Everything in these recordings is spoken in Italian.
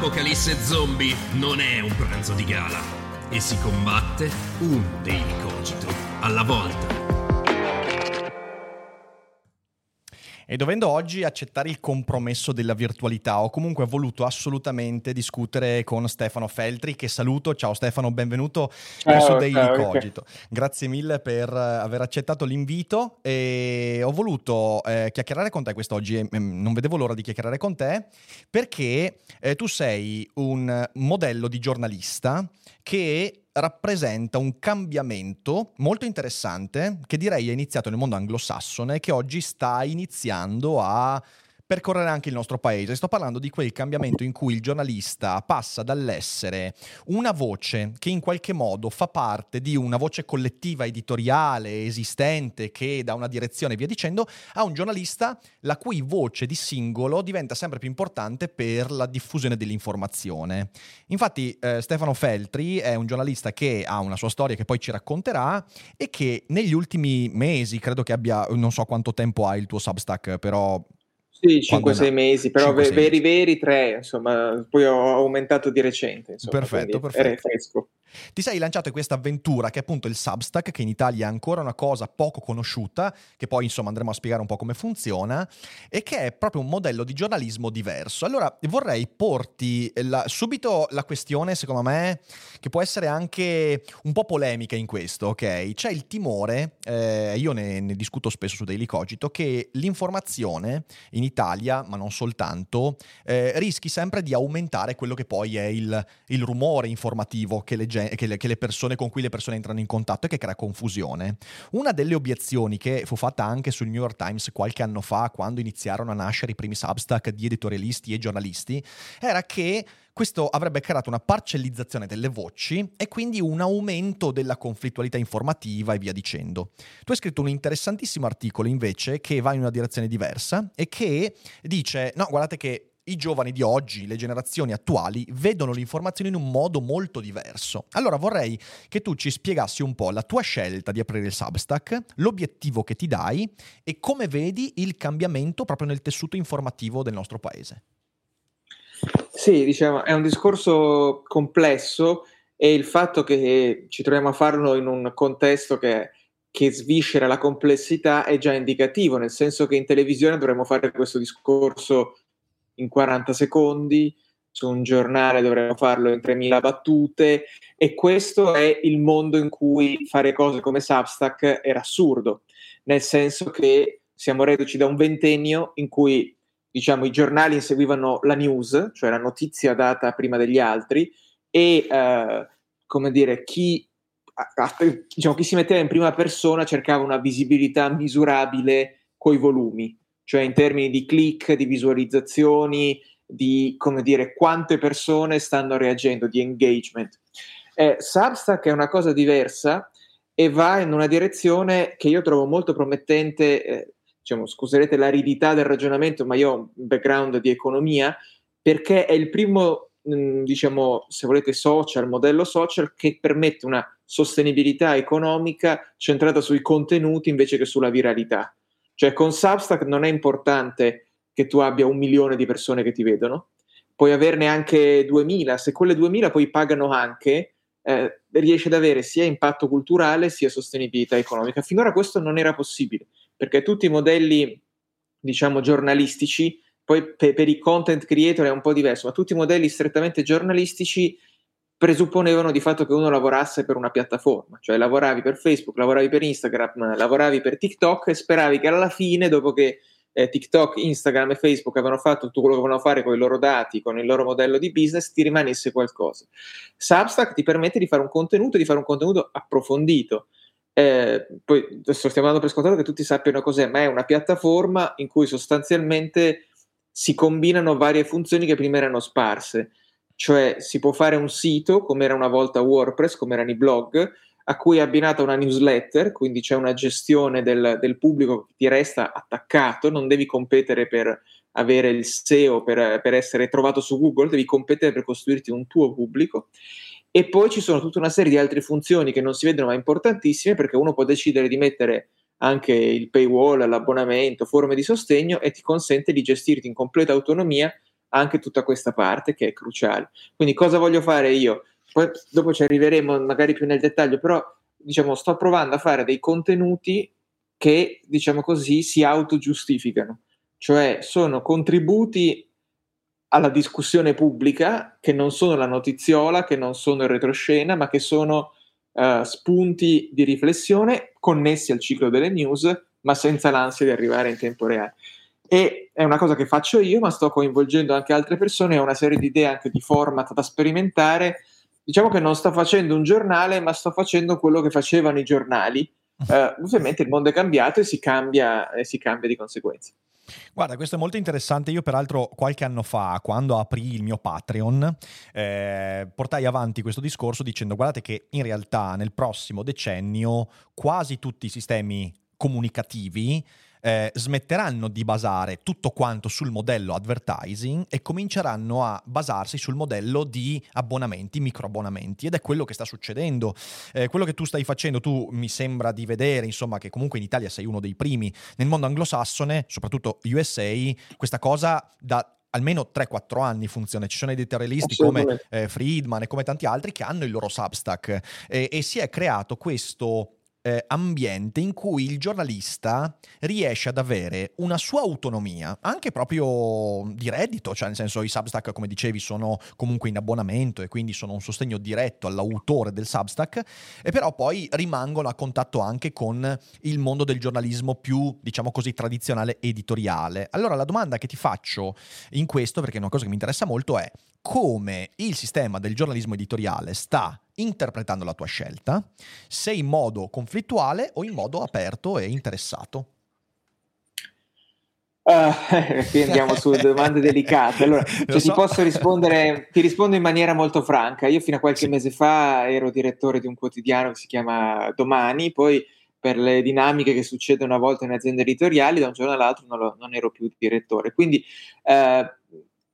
L'apocalisse zombie non è un pranzo di gala e si combatte un daily cogito alla volta. E dovendo oggi accettare il compromesso della virtualità, ho comunque voluto assolutamente discutere con Stefano Feltri, che saluto. Ciao Stefano, benvenuto ciao, su Daily ciao, Cogito. Okay. Grazie mille per aver accettato l'invito e ho voluto eh, chiacchierare con te quest'oggi e mm, non vedevo l'ora di chiacchierare con te perché eh, tu sei un modello di giornalista che rappresenta un cambiamento molto interessante che direi è iniziato nel mondo anglosassone e che oggi sta iniziando a percorrere anche il nostro paese. Sto parlando di quel cambiamento in cui il giornalista passa dall'essere una voce che in qualche modo fa parte di una voce collettiva editoriale esistente che dà una direzione e via dicendo, a un giornalista la cui voce di singolo diventa sempre più importante per la diffusione dell'informazione. Infatti eh, Stefano Feltri è un giornalista che ha una sua storia che poi ci racconterà e che negli ultimi mesi, credo che abbia, non so quanto tempo ha il tuo Substack, però sì, 5-6 mesi, però 5, veri veri 3, insomma, poi ho aumentato di recente. Insomma, perfetto, perfetto. fresco. Ti sei lanciato in questa avventura che è appunto il Substack, che in Italia è ancora una cosa poco conosciuta, che poi insomma andremo a spiegare un po' come funziona, e che è proprio un modello di giornalismo diverso. Allora vorrei porti la, subito la questione, secondo me, che può essere anche un po' polemica in questo, ok? C'è il timore, eh, io ne, ne, discuto spesso su Daily Cogito, che l'informazione in Italia, ma non soltanto, eh, rischi sempre di aumentare quello che poi è il, il rumore informativo che leggiamo che le, che le, persone con cui le persone entrano in contatto e che crea confusione. Una delle obiezioni che fu fatta anche sul New York Times qualche anno fa, quando iniziarono a nascere i primi substack di editorialisti e giornalisti, era che questo avrebbe creato una parcellizzazione delle voci e quindi un aumento della conflittualità informativa e via dicendo. Tu hai scritto un interessantissimo articolo invece che va in una direzione diversa e che dice, no, guardate che i giovani di oggi, le generazioni attuali, vedono l'informazione in un modo molto diverso. Allora vorrei che tu ci spiegassi un po' la tua scelta di aprire il Substack, l'obiettivo che ti dai e come vedi il cambiamento proprio nel tessuto informativo del nostro paese. Sì, diciamo, è un discorso complesso e il fatto che ci troviamo a farlo in un contesto che, che sviscera la complessità è già indicativo, nel senso che in televisione dovremmo fare questo discorso in 40 secondi, su un giornale dovremmo farlo in 3000 battute e questo è il mondo in cui fare cose come Substack era assurdo, nel senso che siamo reduci da un ventennio in cui diciamo, i giornali inseguivano la news, cioè la notizia data prima degli altri, e eh, come dire, chi, diciamo, chi si metteva in prima persona cercava una visibilità misurabile coi volumi cioè in termini di click, di visualizzazioni, di come dire quante persone stanno reagendo, di engagement. Eh, Substack è una cosa diversa e va in una direzione che io trovo molto promettente, eh, diciamo, scuserete l'aridità del ragionamento, ma io ho un background di economia, perché è il primo, mm, diciamo, se volete, social, modello social che permette una sostenibilità economica centrata sui contenuti invece che sulla viralità. Cioè con Substack non è importante che tu abbia un milione di persone che ti vedono, puoi averne anche 2000, se quelle 2000 poi pagano anche, eh, riesci ad avere sia impatto culturale sia sostenibilità economica. Finora questo non era possibile, perché tutti i modelli, diciamo, giornalistici, poi pe- per i content creator è un po' diverso, ma tutti i modelli strettamente giornalistici presupponevano di fatto che uno lavorasse per una piattaforma, cioè lavoravi per Facebook, lavoravi per Instagram, lavoravi per TikTok e speravi che alla fine, dopo che eh, TikTok, Instagram e Facebook avevano fatto tutto quello che volevano fare con i loro dati, con il loro modello di business, ti rimanesse qualcosa. Substack ti permette di fare un contenuto e di fare un contenuto approfondito. Eh, poi adesso stiamo dando per scontato che tutti sappiano cos'è, ma è una piattaforma in cui sostanzialmente si combinano varie funzioni che prima erano sparse. Cioè si può fare un sito, come era una volta WordPress, come erano i blog, a cui è abbinata una newsletter, quindi c'è una gestione del, del pubblico che ti resta attaccato, non devi competere per avere il SEO, per, per essere trovato su Google, devi competere per costruirti un tuo pubblico. E poi ci sono tutta una serie di altre funzioni che non si vedono ma importantissime perché uno può decidere di mettere anche il paywall, l'abbonamento, forme di sostegno e ti consente di gestirti in completa autonomia anche tutta questa parte che è cruciale. Quindi cosa voglio fare io? Poi dopo ci arriveremo magari più nel dettaglio, però diciamo sto provando a fare dei contenuti che diciamo così si autogiustificano, cioè sono contributi alla discussione pubblica che non sono la notiziola, che non sono il retroscena, ma che sono uh, spunti di riflessione connessi al ciclo delle news, ma senza l'ansia di arrivare in tempo reale. E è una cosa che faccio io, ma sto coinvolgendo anche altre persone, ho una serie di idee anche di format da sperimentare. Diciamo che non sto facendo un giornale, ma sto facendo quello che facevano i giornali. Uh, ovviamente il mondo è cambiato e si cambia, e si cambia di conseguenza. Guarda, questo è molto interessante. Io, peraltro, qualche anno fa, quando aprì il mio Patreon, eh, portai avanti questo discorso dicendo: guardate che in realtà nel prossimo decennio quasi tutti i sistemi comunicativi eh, smetteranno di basare tutto quanto sul modello advertising e cominceranno a basarsi sul modello di abbonamenti, microabbonamenti ed è quello che sta succedendo. Eh, quello che tu stai facendo, tu mi sembra di vedere, insomma, che comunque in Italia sei uno dei primi. Nel mondo anglosassone, soprattutto USA, questa cosa da almeno 3-4 anni funziona. Ci sono editorialisti come eh, Friedman e come tanti altri che hanno il loro Substack e, e si è creato questo eh, ambiente in cui il giornalista riesce ad avere una sua autonomia, anche proprio di reddito, cioè nel senso i Substack, come dicevi, sono comunque in abbonamento e quindi sono un sostegno diretto all'autore del Substack, e però poi rimangono a contatto anche con il mondo del giornalismo più, diciamo così, tradizionale editoriale. Allora la domanda che ti faccio in questo, perché è una cosa che mi interessa molto, è come il sistema del giornalismo editoriale sta interpretando la tua scelta, se in modo conflittuale o in modo aperto e interessato. Uh, qui andiamo su domande delicate. Allora, cioè, so. ti posso rispondere, ti rispondo in maniera molto franca. Io fino a qualche sì. mese fa ero direttore di un quotidiano che si chiama Domani, poi per le dinamiche che succedono a volte in aziende editoriali, da un giorno all'altro non, lo, non ero più direttore. Quindi, eh,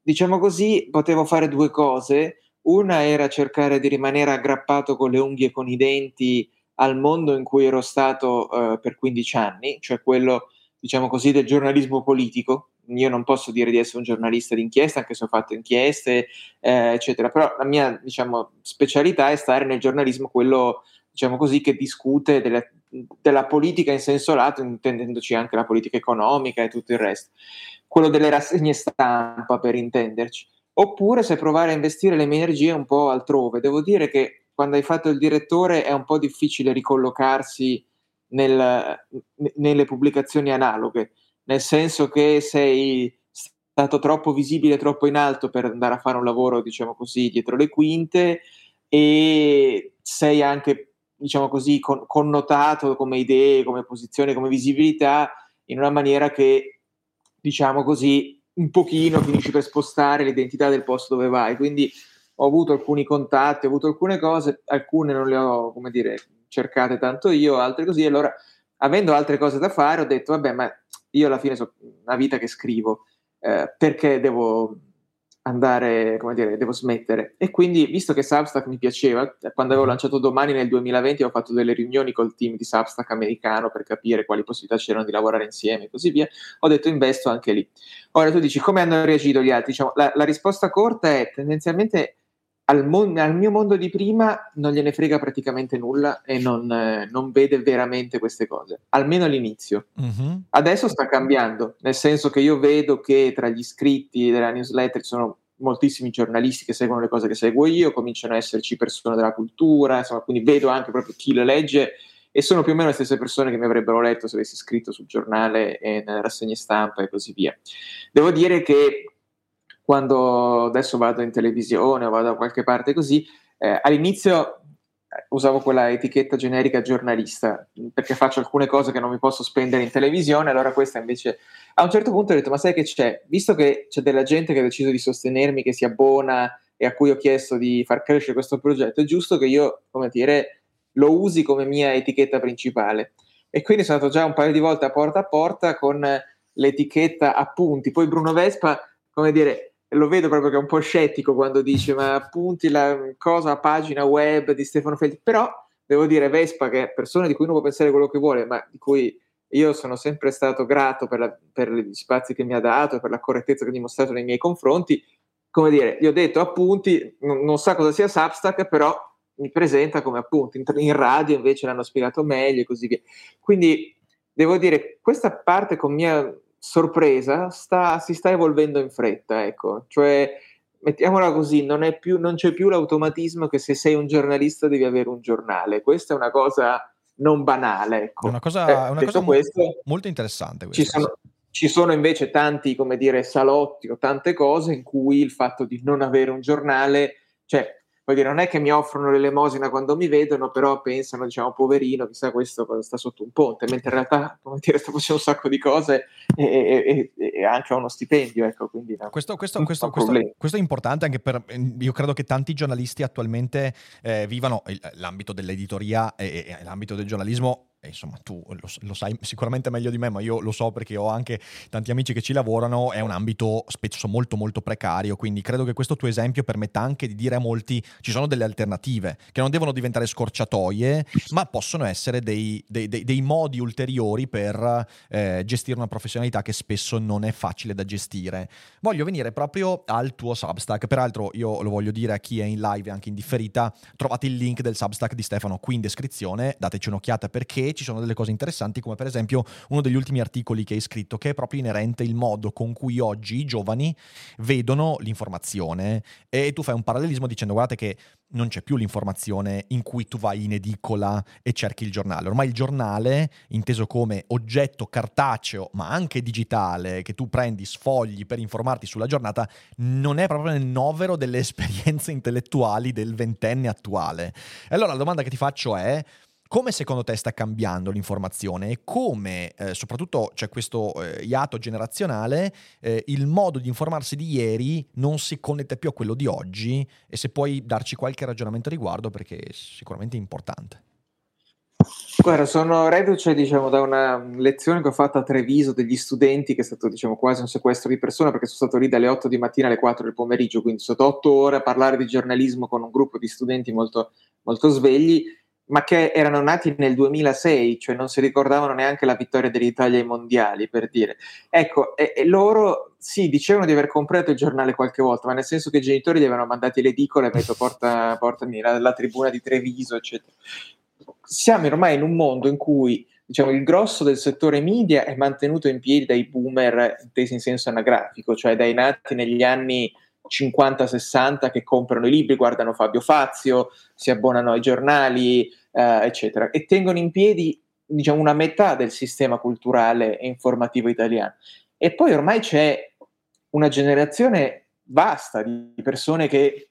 diciamo così, potevo fare due cose una era cercare di rimanere aggrappato con le unghie e con i denti al mondo in cui ero stato uh, per 15 anni, cioè quello, diciamo così, del giornalismo politico. Io non posso dire di essere un giornalista d'inchiesta, anche se ho fatto inchieste, eh, eccetera, però la mia, diciamo, specialità è stare nel giornalismo, quello, diciamo così, che discute delle, della politica in senso lato, intendendoci anche la politica economica e tutto il resto. Quello delle rassegne stampa, per intenderci oppure se provare a investire le mie energie un po' altrove. Devo dire che quando hai fatto il direttore è un po' difficile ricollocarsi nel, nelle pubblicazioni analoghe, nel senso che sei stato troppo visibile, troppo in alto per andare a fare un lavoro, diciamo così, dietro le quinte e sei anche, diciamo così, con, connotato come idee, come posizione, come visibilità in una maniera che, diciamo così, un pochino finisci per spostare l'identità del posto dove vai. Quindi ho avuto alcuni contatti, ho avuto alcune cose, alcune non le ho, come dire, cercate tanto io, altre così. Allora, avendo altre cose da fare, ho detto, vabbè, ma io alla fine so una vita che scrivo, eh, perché devo andare, come dire, devo smettere. E quindi, visto che Substack mi piaceva, quando avevo lanciato domani nel 2020 ho fatto delle riunioni col team di Substack americano per capire quali possibilità c'erano di lavorare insieme e così via, ho detto investo anche lì. Ora tu dici come hanno reagito gli altri? Diciamo, la, la, risposta corta è tendenzialmente al, mon- al, mio mondo di prima non gliene frega praticamente nulla e non, eh, non vede veramente queste cose, almeno all'inizio. Mm-hmm. Adesso sta cambiando, nel senso che io vedo che tra gli iscritti della newsletter ci sono moltissimi giornalisti che seguono le cose che seguo io, cominciano a esserci persone della cultura, insomma, quindi vedo anche proprio chi le legge e sono più o meno le stesse persone che mi avrebbero letto se avessi scritto sul giornale e nelle rassegne stampa e così via. Devo dire che quando adesso vado in televisione o vado da qualche parte così, eh, all'inizio usavo quella etichetta generica giornalista, perché faccio alcune cose che non mi posso spendere in televisione, allora questa invece... A un certo punto ho detto, ma sai che c'è? Visto che c'è della gente che ha deciso di sostenermi, che si abbona e a cui ho chiesto di far crescere questo progetto, è giusto che io, come dire, lo usi come mia etichetta principale. E quindi sono andato già un paio di volte a porta a porta con l'etichetta appunti. Poi Bruno Vespa, come dire, lo vedo proprio che è un po' scettico quando dice ma appunti la cosa, pagina web di Stefano Felti, però devo dire Vespa che è persona di cui uno può pensare quello che vuole, ma di cui io sono sempre stato grato per, la, per gli spazi che mi ha dato e per la correttezza che ha dimostrato nei miei confronti, come dire, gli ho detto appunti, non, non sa cosa sia Substack, però mi presenta come appunti, in, in radio invece l'hanno spiegato meglio e così via. Quindi devo dire, questa parte con mia sorpresa sta, si sta evolvendo in fretta, ecco, cioè mettiamola così, non, più, non, c'è più l'automatismo che se sei un giornalista devi avere un giornale, questa è una cosa non banale, ecco. È una cosa, eh, una cosa questo, molto interessante. Ci sono, ci sono, invece tanti, come dire, salotti o tante cose in cui il fatto di non avere un giornale, cioè Voglio dire, non è che mi offrono l'elemosina quando mi vedono, però pensano, diciamo, poverino, chissà questo sta sotto un ponte, mentre in realtà, come dire, sta facendo un sacco di cose e, e, e anche ha uno stipendio, ecco, quindi no, questo, questo, questo, questo, è importante anche per, io credo che tanti giornalisti attualmente eh, vivano l'ambito dell'editoria e, e l'ambito del giornalismo insomma tu lo, lo, sai sicuramente meglio di me, ma io lo so perché ho anche tanti amici che ci lavorano, è un ambito spesso molto molto precario, quindi credo che questo tuo esempio permetta anche di dire a molti ci sono delle alternative che non devono diventare scorciatoie, ma possono essere dei, dei, dei, dei modi ulteriori per eh, gestire una professionalità che spesso non è facile da gestire. Voglio venire proprio al tuo Substack, peraltro io lo voglio dire a chi è in live e anche in differita, trovate il link del Substack di Stefano qui in descrizione, dateci un'occhiata perché ci sono delle cose interessanti, come per esempio uno degli ultimi articoli che hai scritto, che è proprio inerente il modo con cui oggi i giovani vedono l'informazione. E tu fai un parallelismo dicendo, guardate che non c'è più l'informazione in cui tu vai in edicola e cerchi il giornale. Ormai il giornale, inteso come oggetto cartaceo, ma anche digitale, che tu prendi, sfogli per informarti sulla giornata, non è proprio nel novero delle esperienze intellettuali del ventenne attuale. E allora la domanda che ti faccio è come secondo te sta cambiando l'informazione e come, eh, soprattutto c'è questo eh, iato generazionale, eh, il modo di informarsi di ieri non si connette più a quello di oggi e se puoi darci qualche ragionamento a riguardo perché è sicuramente importante. Guarda, sono reduce diciamo, da una lezione che ho fatto a Treviso degli studenti, che è stato diciamo, quasi un sequestro di persona, perché sono stato lì dalle 8 di mattina alle 4 del pomeriggio, quindi sono stato 8 ore a parlare di giornalismo con un gruppo di studenti molto, molto svegli ma che erano nati nel 2006, cioè non si ricordavano neanche la vittoria dell'Italia ai mondiali, per dire. Ecco, e, e loro sì, dicevano di aver comprato il giornale qualche volta, ma nel senso che i genitori li avevano mandati le edicole, detto porta, portami la, la tribuna di Treviso, eccetera. Siamo ormai in un mondo in cui diciamo, il grosso del settore media è mantenuto in piedi dai boomer intesi in senso anagrafico, cioè dai nati negli anni 50-60 che comprano i libri, guardano Fabio Fazio, si abbonano ai giornali, eh, eccetera, e tengono in piedi diciamo, una metà del sistema culturale e informativo italiano. E poi ormai c'è una generazione vasta di persone che,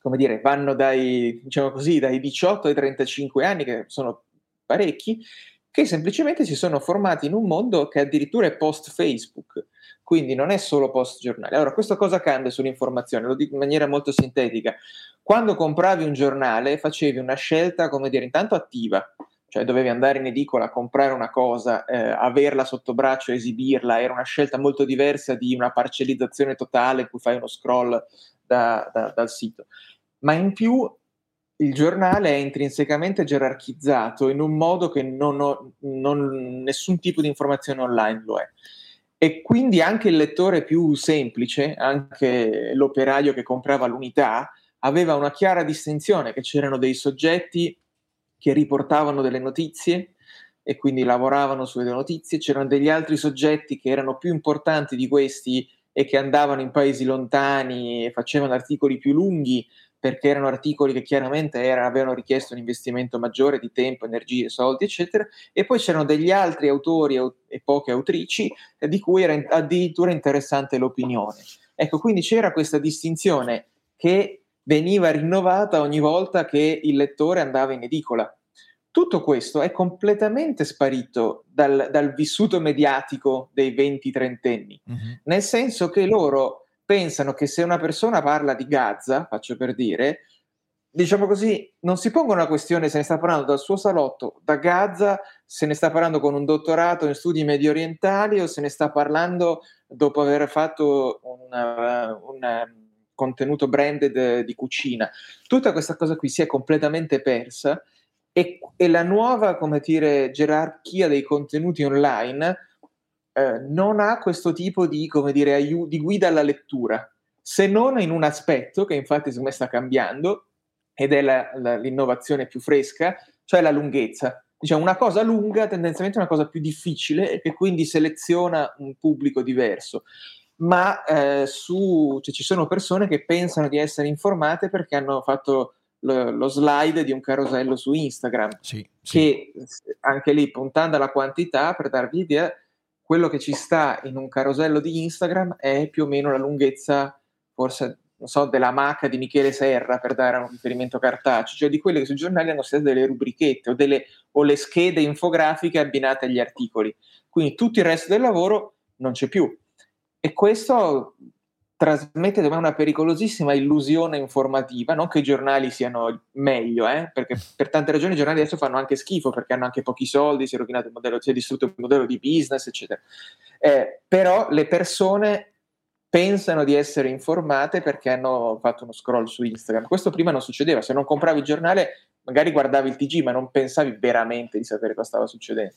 come dire, vanno dai, diciamo così, dai 18 ai 35 anni, che sono parecchi, che semplicemente si sono formati in un mondo che addirittura è post Facebook quindi non è solo post giornale. Allora, questo cosa cambia sull'informazione? Lo dico in maniera molto sintetica. Quando compravi un giornale facevi una scelta, come dire, intanto attiva, cioè dovevi andare in edicola a comprare una cosa, eh, averla sotto braccio, esibirla, era una scelta molto diversa di una parcellizzazione totale in cui fai uno scroll da, da, dal sito. Ma in più il giornale è intrinsecamente gerarchizzato in un modo che non ho, non, nessun tipo di informazione online lo è. E quindi anche il lettore più semplice, anche l'operaio che comprava l'unità, aveva una chiara distinzione che c'erano dei soggetti che riportavano delle notizie e quindi lavoravano sulle notizie, c'erano degli altri soggetti che erano più importanti di questi e che andavano in paesi lontani e facevano articoli più lunghi perché erano articoli che chiaramente erano, avevano richiesto un investimento maggiore di tempo, energie, soldi, eccetera, e poi c'erano degli altri autori e poche autrici eh, di cui era addirittura interessante l'opinione. Ecco, quindi c'era questa distinzione che veniva rinnovata ogni volta che il lettore andava in edicola. Tutto questo è completamente sparito dal, dal vissuto mediatico dei 20-30 anni, mm-hmm. nel senso che loro pensano che se una persona parla di Gaza, faccio per dire, diciamo così, non si pongono la questione se ne sta parlando dal suo salotto, da Gaza, se ne sta parlando con un dottorato in studi medio orientali o se ne sta parlando dopo aver fatto un, un contenuto branded di cucina. Tutta questa cosa qui si è completamente persa e, e la nuova, come dire, gerarchia dei contenuti online eh, non ha questo tipo di, come dire, aiu- di guida alla lettura, se non in un aspetto che infatti secondo me sta cambiando ed è la, la, l'innovazione più fresca, cioè la lunghezza. Diciamo, una cosa lunga tendenzialmente è una cosa più difficile e che quindi seleziona un pubblico diverso ma eh, su, cioè, ci sono persone che pensano di essere informate perché hanno fatto lo, lo slide di un carosello su Instagram, sì, che sì. anche lì puntando alla quantità, per darvi idea, quello che ci sta in un carosello di Instagram è più o meno la lunghezza, forse, non so, della macca di Michele Serra, per dare un riferimento cartaceo, cioè di quelle che sui giornali hanno state delle rubrichette o, delle, o le schede infografiche abbinate agli articoli. Quindi tutto il resto del lavoro non c'è più e questo trasmette da me una pericolosissima illusione informativa, non che i giornali siano meglio, eh? perché per tante ragioni i giornali adesso fanno anche schifo, perché hanno anche pochi soldi, si è rovinato il modello, si è distrutto il modello di business, eccetera. Eh, però le persone pensano di essere informate perché hanno fatto uno scroll su Instagram. Questo prima non succedeva, se non compravi il giornale magari guardavi il TG, ma non pensavi veramente di sapere cosa stava succedendo.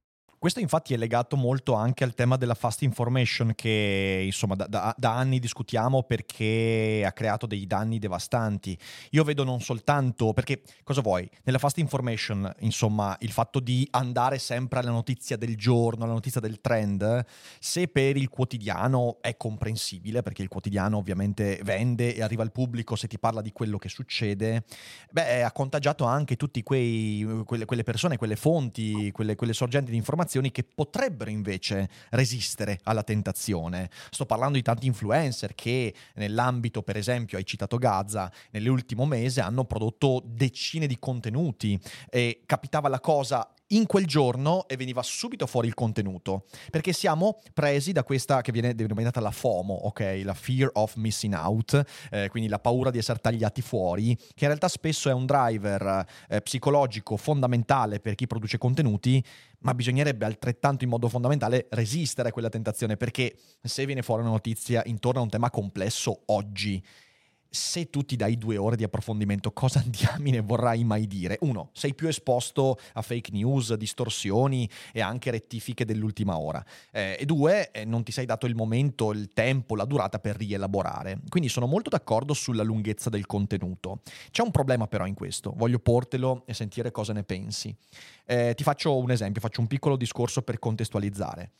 Questo infatti è legato molto anche al tema della fast information che insomma da, da, da, anni discutiamo perché ha creato dei danni devastanti. Io vedo non soltanto perché cosa vuoi? Nella fast information, insomma, il fatto di andare sempre alla notizia del giorno, alla notizia del trend, se per il quotidiano è comprensibile perché il quotidiano ovviamente vende e arriva al pubblico se ti parla di quello che succede, beh, ha contagiato anche tutte quelle, persone, quelle fonti, quelle, quelle sorgenti di informazione informazioni che potrebbero invece resistere alla tentazione. Sto parlando di tanti influencer che nell'ambito, per esempio, hai citato Gaza, nell'ultimo mese hanno prodotto decine di contenuti e capitava la cosa in quel giorno e veniva subito fuori il contenuto, perché siamo presi da questa che viene denominata la FOMO, ok? La fear of missing out, eh, quindi la paura di essere tagliati fuori, che in realtà spesso è un driver eh, psicologico fondamentale per chi produce contenuti, ma bisognerebbe altrettanto in modo fondamentale resistere a quella tentazione, perché se viene fuori una notizia intorno a un tema complesso oggi, se tu ti dai due ore di approfondimento, cosa diamine vorrai mai dire? Uno, sei più esposto a fake news, distorsioni e anche rettifiche dell'ultima ora. Eh, e due, eh, non ti sei dato il momento, il tempo, la durata per rielaborare. Quindi sono molto d'accordo sulla lunghezza del contenuto. C'è un problema però in questo, voglio portelo e sentire cosa ne pensi. Eh, ti faccio un esempio, faccio un piccolo discorso per contestualizzare.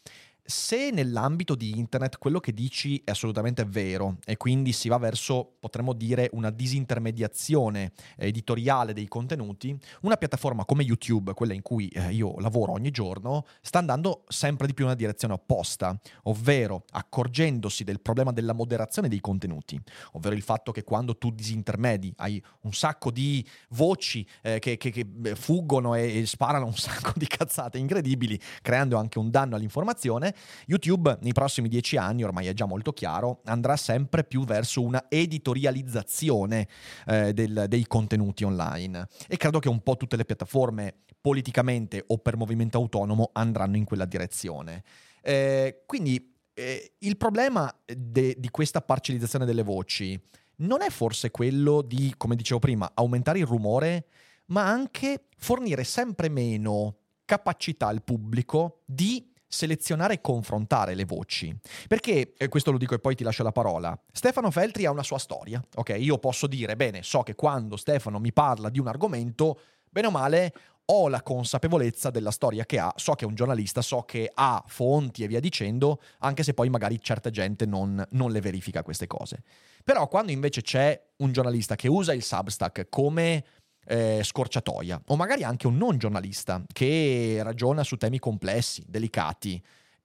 Se nell'ambito di internet quello che dici è assolutamente vero e quindi si va verso, potremmo dire, una disintermediazione editoriale dei contenuti, una piattaforma come YouTube, quella in cui eh, io lavoro ogni giorno, sta andando sempre di più in una direzione opposta, ovvero accorgendosi del problema della moderazione dei contenuti, ovvero il fatto che quando tu disintermedi hai un sacco di voci eh, che, che, che, fuggono e, e sparano un sacco di cazzate incredibili, creando anche un danno all'informazione, YouTube nei prossimi dieci anni, ormai è già molto chiaro, andrà sempre più verso una editorializzazione eh, del, dei contenuti online. E credo che un po' tutte le piattaforme politicamente o per movimento autonomo andranno in quella direzione. Eh, quindi eh, il problema de, di questa parcellizzazione delle voci non è forse quello di, come dicevo prima, aumentare il rumore, ma anche fornire sempre meno capacità al pubblico di selezionare e confrontare le voci. Perché, e questo lo dico e poi ti lascio la parola, Stefano Feltri ha una sua storia, ok? Io posso dire, bene, so che quando Stefano mi parla di un argomento, bene o male, ho la consapevolezza della storia che ha, so che è un giornalista, so che ha fonti e via dicendo, anche se poi magari certa gente non, non le verifica queste cose. Però quando invece c'è un giornalista che usa il Substack come eh, scorciatoia, o magari anche un non giornalista che ragiona su temi complessi, delicati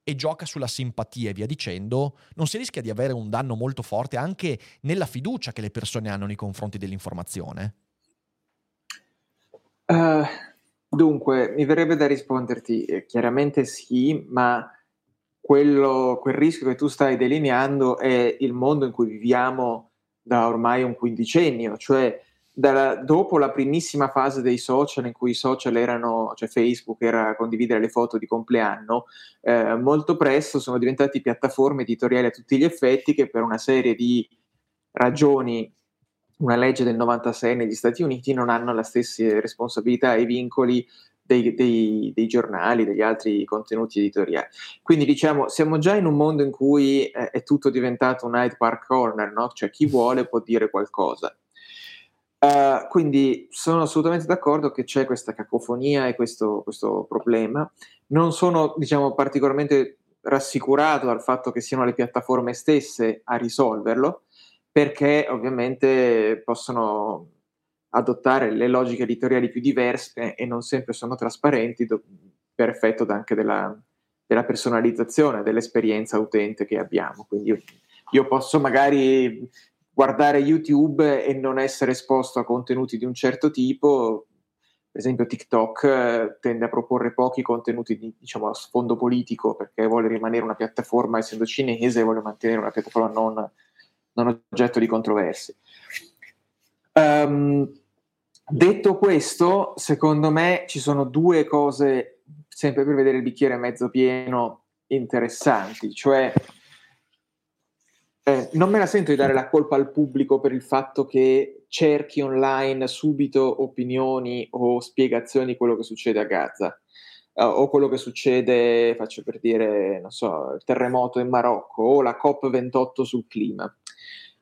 e gioca sulla simpatia e via dicendo, non si rischia di avere un danno molto forte anche nella fiducia che le persone hanno nei confronti dell'informazione? Uh, dunque, mi verrebbe da risponderti eh, chiaramente sì, ma quello, quel rischio che tu stai delineando è il mondo in cui viviamo da ormai un quindicennio, cioè dalla, dopo la primissima fase dei social, in cui i social erano, cioè Facebook era condividere le foto di compleanno, eh, molto presto sono diventati piattaforme editoriali a tutti gli effetti che per una serie di ragioni, una legge del 96 negli Stati Uniti, non hanno le stesse responsabilità e vincoli dei, dei, dei, giornali, degli altri contenuti editoriali. Quindi diciamo, siamo già in un mondo in cui eh, è tutto diventato un Hyde Park Corner, no? cioè chi vuole può dire qualcosa. Uh, quindi sono assolutamente d'accordo che c'è questa cacofonia e questo, questo problema. Non sono, diciamo, particolarmente rassicurato dal fatto che siano le piattaforme stesse a risolverlo, perché ovviamente possono adottare le logiche editoriali più diverse e non sempre sono trasparenti do- per effetto anche della, della, personalizzazione, dell'esperienza utente che abbiamo. Quindi io, io posso magari guardare YouTube e non essere esposto a contenuti di un certo tipo. Per esempio, TikTok eh, tende a proporre pochi contenuti di, diciamo, a sfondo politico perché vuole rimanere una piattaforma, essendo cinese, vuole mantenere una piattaforma non, non oggetto di controversie. Um, detto questo, secondo me ci sono due cose, sempre per vedere il bicchiere mezzo pieno, interessanti, cioè eh, non me la sento di dare la colpa al pubblico per il fatto che cerchi online subito opinioni o spiegazioni di quello che succede a Gaza. Uh, o quello che succede, faccio per dire, non so, il terremoto in Marocco o la COP28 sul clima.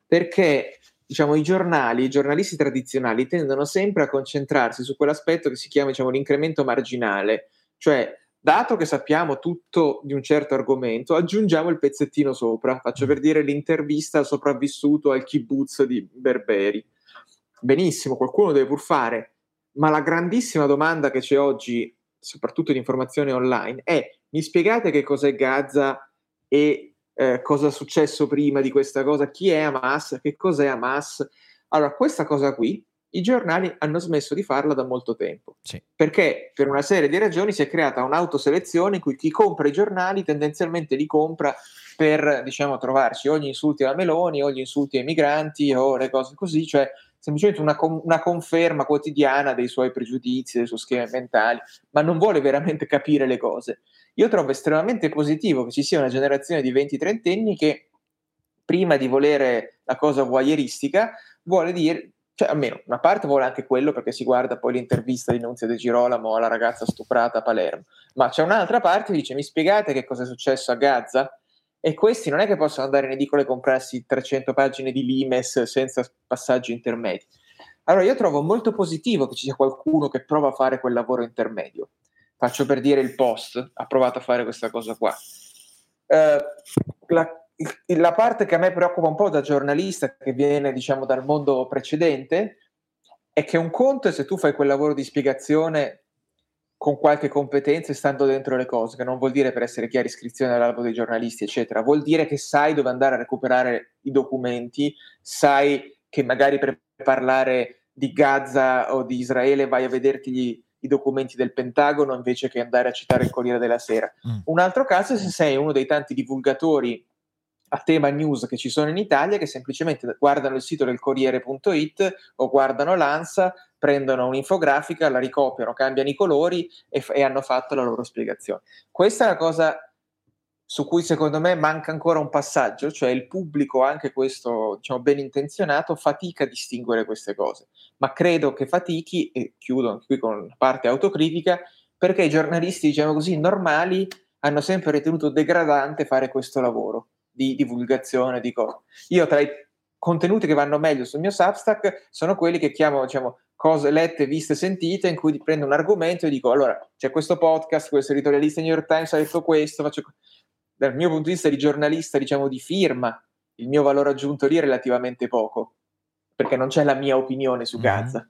Perché, diciamo, i giornali, i giornalisti tradizionali tendono sempre a concentrarsi su quell'aspetto che si chiama, diciamo, l'incremento marginale, cioè dato che sappiamo tutto di un certo argomento, aggiungiamo il pezzettino sopra. Faccio per dire l'intervista al sopravvissuto al kibbutz di Berberi. Benissimo, qualcuno deve pur fare, ma la grandissima domanda che c'è oggi, soprattutto in informazione online, è mi spiegate che cos'è Gaza e eh, cosa è successo prima di questa cosa? Chi è Hamas? Che cos'è Hamas? Allora, questa cosa qui i giornali hanno smesso di farla da molto tempo. Sì. Perché per una serie di ragioni si è creata un'autoselezione in cui chi compra i giornali tendenzialmente li compra per, diciamo, trovarci o gli insulti alla Meloni o gli insulti ai migranti o le cose così, cioè semplicemente una, una conferma quotidiana dei suoi pregiudizi, dei suoi schemi mentali, ma non vuole veramente capire le cose. Io trovo estremamente positivo che ci sia una generazione di 20-30 anni che prima di volere la cosa voyeuristica vuole dire cioè almeno una parte vuole anche quello perché si guarda poi l'intervista di Nunzia De Girolamo alla ragazza stuprata a Palermo, ma c'è un'altra parte che dice mi spiegate che cosa è successo a Gaza? E questi non è che possono andare in edicola e comprarsi 300 pagine di Limes senza passaggi intermedi. Allora io trovo molto positivo che ci sia qualcuno che prova a fare quel lavoro intermedio. Faccio per dire il post, ha provato a fare questa cosa qua. Uh, la la parte che a me preoccupa un po' da giornalista che viene diciamo dal mondo precedente è che un conto è se tu fai quel lavoro di spiegazione con qualche competenza e stando dentro le cose, che non vuol dire per essere chiari iscrizione all'albo dei giornalisti, eccetera, vuol dire che sai dove andare a recuperare i documenti, sai che magari per parlare di Gaza o di Israele vai a vederti gli, i documenti del Pentagono invece che andare a citare il Corriere della Sera. Mm. Un altro caso è se sei uno dei tanti divulgatori a tema news che ci sono in Italia che semplicemente guardano il sito del Corriere.it o guardano l'ANSA, prendono un'infografica, la ricopiano, cambiano i colori e, f- e hanno fatto la loro spiegazione. Questa è una cosa su cui secondo me manca ancora un passaggio, cioè il pubblico, anche questo diciamo, ben intenzionato, fatica a distinguere queste cose, ma credo che fatichi, e chiudo anche qui con parte autocritica, perché i giornalisti, diciamo così, normali hanno sempre ritenuto degradante fare questo lavoro di divulgazione di cose. Io tra i contenuti che vanno meglio sul mio Substack sono quelli che chiamo, diciamo, cose lette, viste, sentite, in cui prendo un argomento e dico, allora, c'è questo podcast, questo editorialista New York Times ha detto questo, faccio... dal mio punto di vista di giornalista, diciamo, di firma, il mio valore aggiunto lì è relativamente poco, perché non c'è la mia opinione su mm-hmm. Gaza.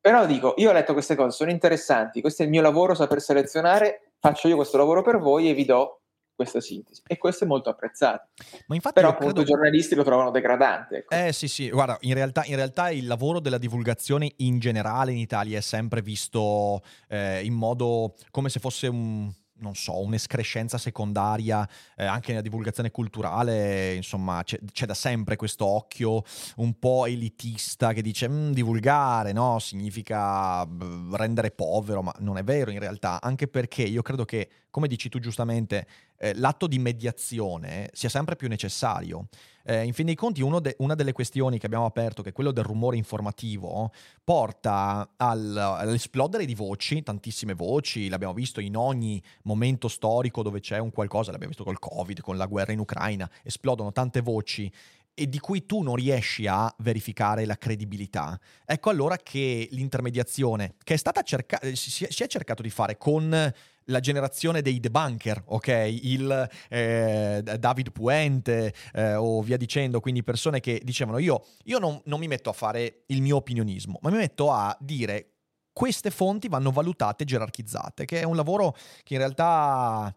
Però dico, io ho letto queste cose, sono interessanti, questo è il mio lavoro, saper selezionare, faccio io questo lavoro per voi e vi do questa sintesi. E questo è molto apprezzato. Ma infatti però appunto credo... i giornalisti lo trovano degradante ecco. eh sì sì. Guarda in realtà, in realtà, il lavoro della divulgazione in generale in Italia è sempre visto eh, in modo come se fosse un non so, un'escrescenza secondaria eh, anche nella divulgazione culturale, insomma, c'è, c'è, da sempre questo occhio un po' elitista che dice mm, divulgare, no, significa rendere povero, ma non è vero in realtà, anche perché io credo che, come dici tu giustamente, eh, l'atto di mediazione sia sempre più necessario. Eh, in fin dei conti, de- una delle questioni che abbiamo aperto, che è quello del rumore informativo, porta al, all'esplodere di voci, tantissime voci, l'abbiamo visto in ogni momento storico dove c'è un qualcosa, l'abbiamo visto col Covid, con la guerra in Ucraina, esplodono tante voci e di cui tu non riesci a verificare la credibilità, ecco allora che l'intermediazione, che è stata cercata, si, si è cercato di fare con la generazione dei debunker, ok? Il eh, David Puente eh, o via dicendo, quindi persone che dicevano io, io non, non mi metto a fare il mio opinionismo, ma mi metto a dire queste fonti vanno valutate e gerarchizzate, che è un lavoro che in realtà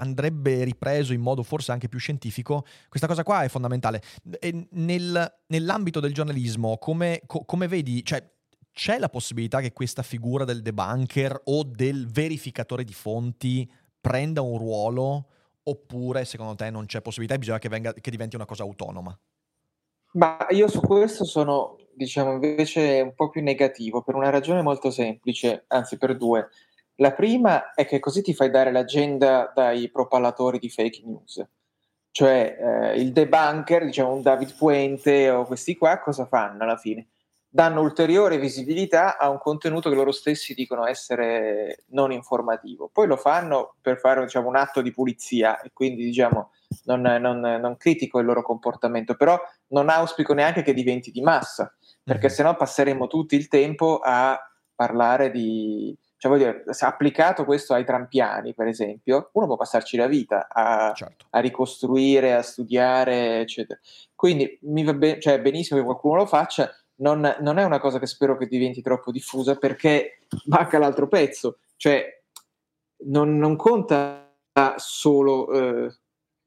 andrebbe ripreso in modo forse anche più scientifico, questa cosa qua è fondamentale. Nel, nell'ambito del giornalismo, come, co, come vedi, cioè, c'è la possibilità che questa figura del debunker o del verificatore di fonti prenda un ruolo oppure secondo te non c'è possibilità e bisogna che, venga, che diventi una cosa autonoma? Ma io su questo sono, diciamo, invece un po' più negativo per una ragione molto semplice, anzi per due. La prima è che così ti fai dare l'agenda dai propallatori di fake news. Cioè eh, il debunker, diciamo un David Puente o questi qua, cosa fanno alla fine? Danno ulteriore visibilità a un contenuto che loro stessi dicono essere non informativo. Poi lo fanno per fare diciamo, un atto di pulizia e quindi diciamo, non, non, non, critico il loro comportamento, però non auspico neanche che diventi di massa, perché mm-hmm. sennò passeremo tutto il tempo a parlare di, cioè, voglio dire, se applicato questo ai trampiani, per esempio, uno può passarci la vita a, certo. a ricostruire, a studiare, eccetera. Quindi mi va be- cioè, benissimo che qualcuno lo faccia, non, non, è una cosa che spero che diventi troppo diffusa perché manca l'altro pezzo, cioè non, non conta solo eh,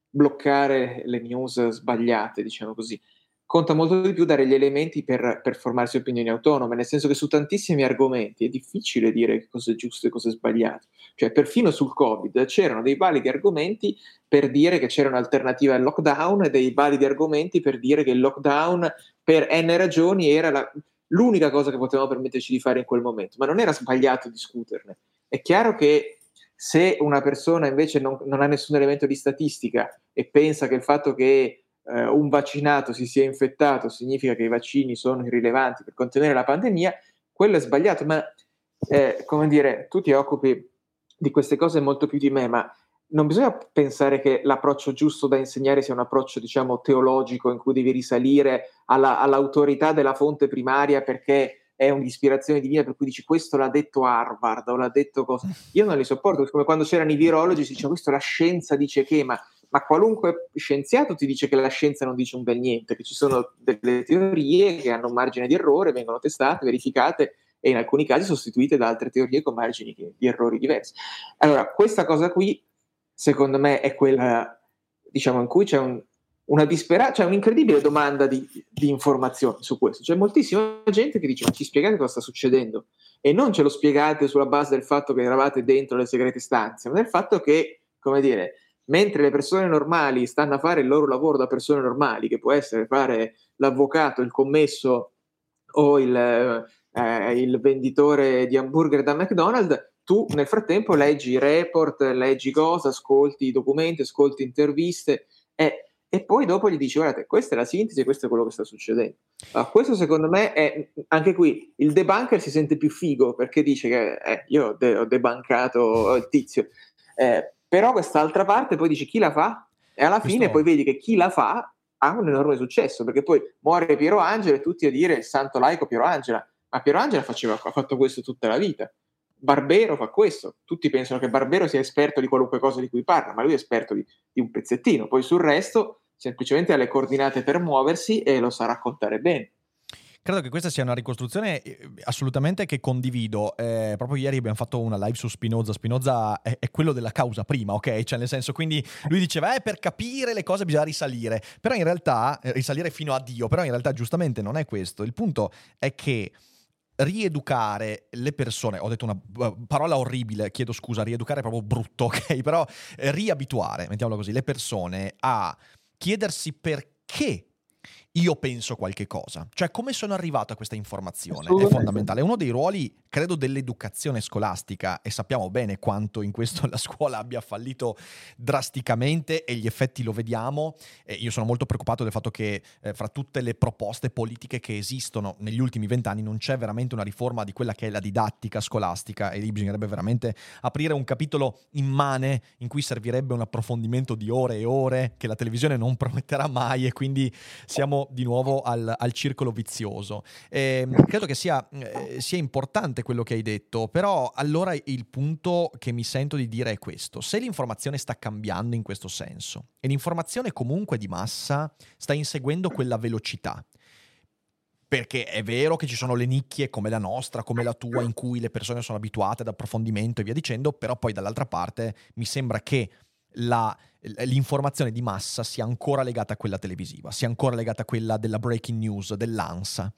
bloccare le news sbagliate, diciamo così, conta molto di più dare gli elementi per, per, formarsi opinioni autonome, nel senso che su tantissimi argomenti è difficile dire cosa è giusto e cosa è sbagliato. Cioè, perfino sul Covid c'erano dei validi argomenti per dire che c'era un'alternativa al lockdown e dei validi argomenti per dire che il lockdown per n ragioni era la, l'unica cosa che potevamo permetterci di fare in quel momento, ma non era sbagliato discuterne. È chiaro che se una persona invece non, non ha nessun elemento di statistica e pensa che il fatto che eh, un vaccinato si sia infettato significa che i vaccini sono irrilevanti per contenere la pandemia, quello è sbagliato, ma eh, come dire, tu ti occupi di queste cose molto più di me, ma non bisogna pensare che l'approccio giusto da insegnare sia un approccio, diciamo, teologico in cui devi risalire alla, all'autorità della fonte primaria perché è un'ispirazione divina per cui dici questo l'ha detto Harvard o l'ha detto cosa. Io non li sopporto, come quando c'erano i virologi si diceva questo la scienza dice che, ma ma qualunque scienziato ti dice che la scienza non dice un bel niente, che ci sono delle teorie che hanno un margine di errore, vengono testate, verificate e in alcuni casi sostituite da altre teorie con margini di errori diversi. Allora, questa cosa qui, secondo me, è quella, diciamo, in cui c'è un, una disperata, c'è un'incredibile domanda di, di, informazioni su questo. C'è moltissima gente che dice: Ma ci spiegate cosa sta succedendo? E non ce lo spiegate sulla base del fatto che eravate dentro le segrete stanze, ma del fatto che, come dire, mentre le persone normali stanno a fare il loro lavoro da persone normali, che può essere fare l'avvocato, il commesso o il, eh, il venditore di hamburger da McDonald's, tu nel frattempo leggi report, leggi cose, ascolti documenti, ascolti interviste e, e, poi dopo gli dici guardate questa è la sintesi, questo è quello che sta succedendo. Allora, questo secondo me è anche qui il debunker si sente più figo perché dice che eh, io de- ho debunkato il tizio. Eh, però quest'altra parte poi dici chi la fa? E alla Questo... fine poi vedi che chi la fa ha un enorme successo, perché poi muore Piero Angela e tutti a dire il santo laico Piero Angela, ma Piero Angela faceva, ha fatto questo tutta la vita. Barbero fa questo, tutti pensano che Barbero sia esperto di qualunque cosa di cui parla, ma lui è esperto di, di un pezzettino, poi sul resto semplicemente ha le coordinate per muoversi e lo sa raccontare bene. Credo che questa sia una ricostruzione eh, assolutamente che condivido. Eh, proprio ieri abbiamo fatto una live su Spinoza. Spinoza è, è, quello della causa prima, ok? Cioè, nel senso, quindi lui diceva, eh, per capire le cose bisogna risalire. Però in realtà, eh, risalire fino a Dio, però in realtà giustamente non è questo. Il punto è che rieducare le persone, ho detto una uh, parola orribile, chiedo scusa, rieducare è proprio brutto, ok? Però eh, riabituare, mettiamolo così, le persone a chiedersi perché io penso qualche cosa. Cioè, come sono arrivato a questa informazione è fondamentale. È uno dei ruoli, credo, dell'educazione scolastica e sappiamo bene quanto in questo la scuola abbia fallito drasticamente e gli effetti lo vediamo. E io sono molto preoccupato del fatto che eh, fra tutte le proposte politiche che esistono negli ultimi vent'anni non c'è veramente una riforma di quella che è la didattica scolastica e lì bisognerebbe veramente aprire un capitolo immane in cui servirebbe un approfondimento di ore e ore che la televisione non prometterà mai e quindi siamo di nuovo al, al circolo vizioso. E, ehm, credo che sia, eh, sia importante quello che hai detto, però allora il punto che mi sento di dire è questo. Se l'informazione sta cambiando in questo senso e l'informazione comunque di massa sta inseguendo quella velocità, perché è vero che ci sono le nicchie come la nostra, come la tua, in cui le persone sono abituate ad approfondimento e via dicendo, però poi dall'altra parte mi sembra che la, l'informazione di massa sia ancora legata a quella televisiva, sia ancora legata a quella della breaking news, dell'ANSA.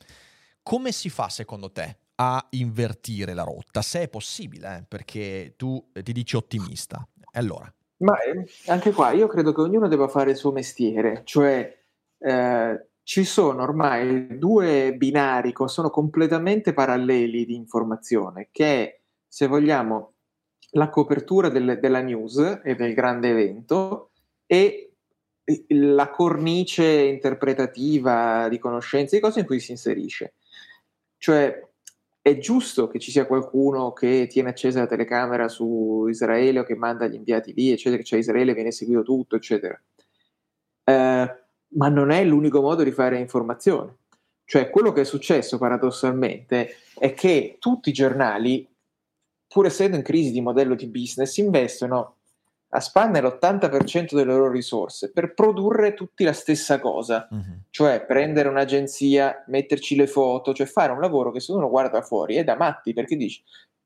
Come si fa secondo te a invertire la rotta? Se è possibile, eh? perché tu ti dici ottimista. Allora. Ma eh, anche qua io credo che ognuno debba fare il suo mestiere, cioè eh, ci sono ormai due binari che sono completamente paralleli di informazione, che se vogliamo la copertura del, della news e del grande evento e la cornice interpretativa di conoscenze, di cose in cui si inserisce. Cioè, è giusto che ci sia qualcuno che tiene accesa la telecamera su Israele o che manda gli inviati lì, eccetera, cioè Israele viene seguito tutto, eccetera. Eh, ma non è l'unico modo di fare informazione. Cioè, quello che è successo paradossalmente è che tutti i giornali pur essendo in crisi di modello di business, investono a spanne l'80% delle loro risorse per produrre tutti la stessa cosa, uh-huh. cioè prendere un'agenzia, metterci le foto, cioè fare un lavoro che se uno guarda fuori è da matti perché dici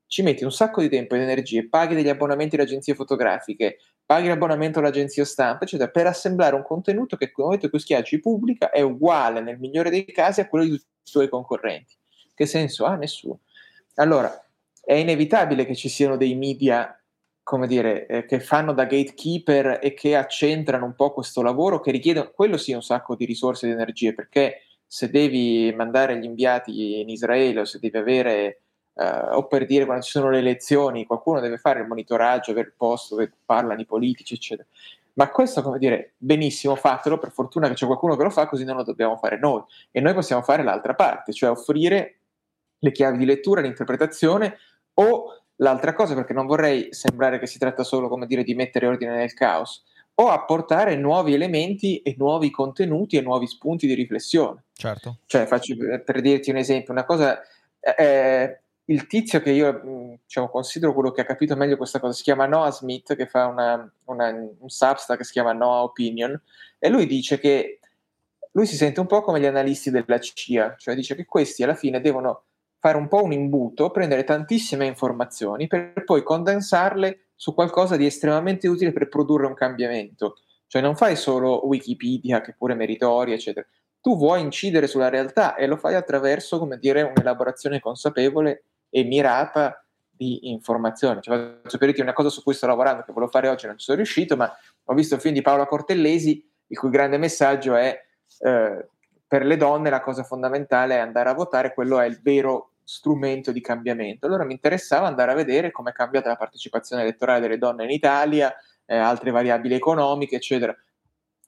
ci metti un sacco di tempo ed energie, paghi degli abbonamenti alle agenzie fotografiche, paghi l'abbonamento all'agenzia stampa, eccetera, per assemblare un contenuto che nel momento in cui schiacci pubblica è uguale nel migliore dei casi a quello di tutti i suoi concorrenti. Che senso ha? Nessuno. Allora, è inevitabile che ci siano dei media, come dire, eh, che fanno da gatekeeper e che accentrano un po' questo lavoro, che richiedono, quello sì, un sacco di risorse e di energie, perché se devi mandare gli inviati in Israele o se devi avere, eh, o per dire quando ci sono le elezioni, qualcuno deve fare il monitoraggio, avere il posto dove parlano i politici, eccetera. Ma questo, come dire, benissimo, fatelo, per fortuna che c'è qualcuno che lo fa, così non lo dobbiamo fare noi. E noi possiamo fare l'altra parte, cioè offrire le chiavi di lettura, l'interpretazione o l'altra cosa, perché non vorrei sembrare che si tratta solo, come dire, di mettere ordine nel caos, o apportare nuovi elementi e nuovi contenuti e nuovi spunti di riflessione. Certo. Cioè, faccio per dirti un esempio, una cosa, eh, il tizio che io diciamo, considero quello che ha capito meglio questa cosa si chiama Noah Smith, che fa una, una, un substack che si chiama Noah Opinion, e lui dice che lui si sente un po' come gli analisti della CIA, cioè dice che questi alla fine devono fare un po' un imbuto, prendere tantissime informazioni per poi condensarle su qualcosa di estremamente utile per produrre un cambiamento. Cioè non fai solo Wikipedia, che pure meritoria, eccetera. Tu vuoi incidere sulla realtà e lo fai attraverso, come dire, un'elaborazione consapevole e mirata di informazioni. Cioè, faccio per dire una cosa su cui sto lavorando, che volevo fare oggi, non ci sono riuscito, ma ho visto il film di Paola Cortellesi, il cui grande messaggio è eh, per le donne la cosa fondamentale è andare a votare, quello è il vero strumento di cambiamento. Allora mi interessava andare a vedere come è cambiata la partecipazione elettorale delle donne in Italia, eh, altre variabili economiche, eccetera.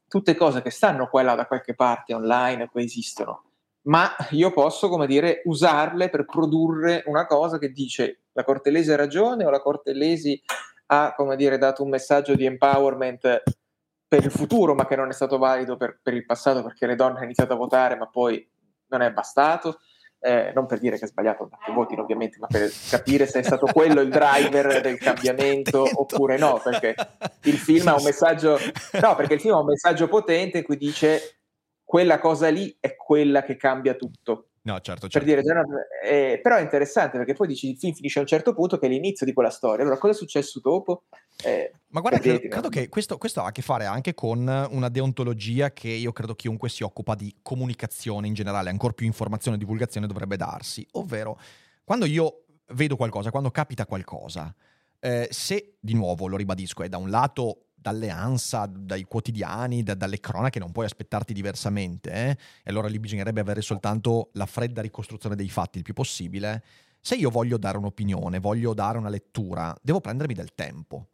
Tutte cose che stanno qua e là da qualche parte online, esistono, ma io posso, come dire, usarle per produrre una cosa che dice la Cortellesi ha ragione o la Cortellesi ha, come dire, dato un messaggio di empowerment per il futuro, ma che non è stato valido per, per il passato perché le donne hanno iniziato a votare, ma poi non è bastato. Eh, non per dire che è sbagliato andare ai voti ovviamente, ma per capire se è stato quello il driver del cambiamento oppure no, perché il film ha un messaggio no, perché il film ha un messaggio potente in cui dice quella cosa lì è quella che cambia tutto. No, certo, certo. Per dire, eh, però è interessante perché poi dici il film finisce a un certo punto che è l'inizio di quella storia. Allora, cosa è successo dopo? Eh, Ma guarda, credo, credo, che questo, questo, ha a che fare anche con una deontologia che io credo chiunque si occupa di comunicazione in generale, ancora più informazione e divulgazione dovrebbe darsi. Ovvero, quando io vedo qualcosa, quando capita qualcosa, eh, se di nuovo lo ribadisco, è da un lato dalle ANSA, dai quotidiani, da, dalle cronache, non puoi aspettarti diversamente, eh? e allora lì bisognerebbe avere soltanto la fredda ricostruzione dei fatti il più possibile. Se io voglio dare un'opinione, voglio dare una lettura, devo prendermi del tempo.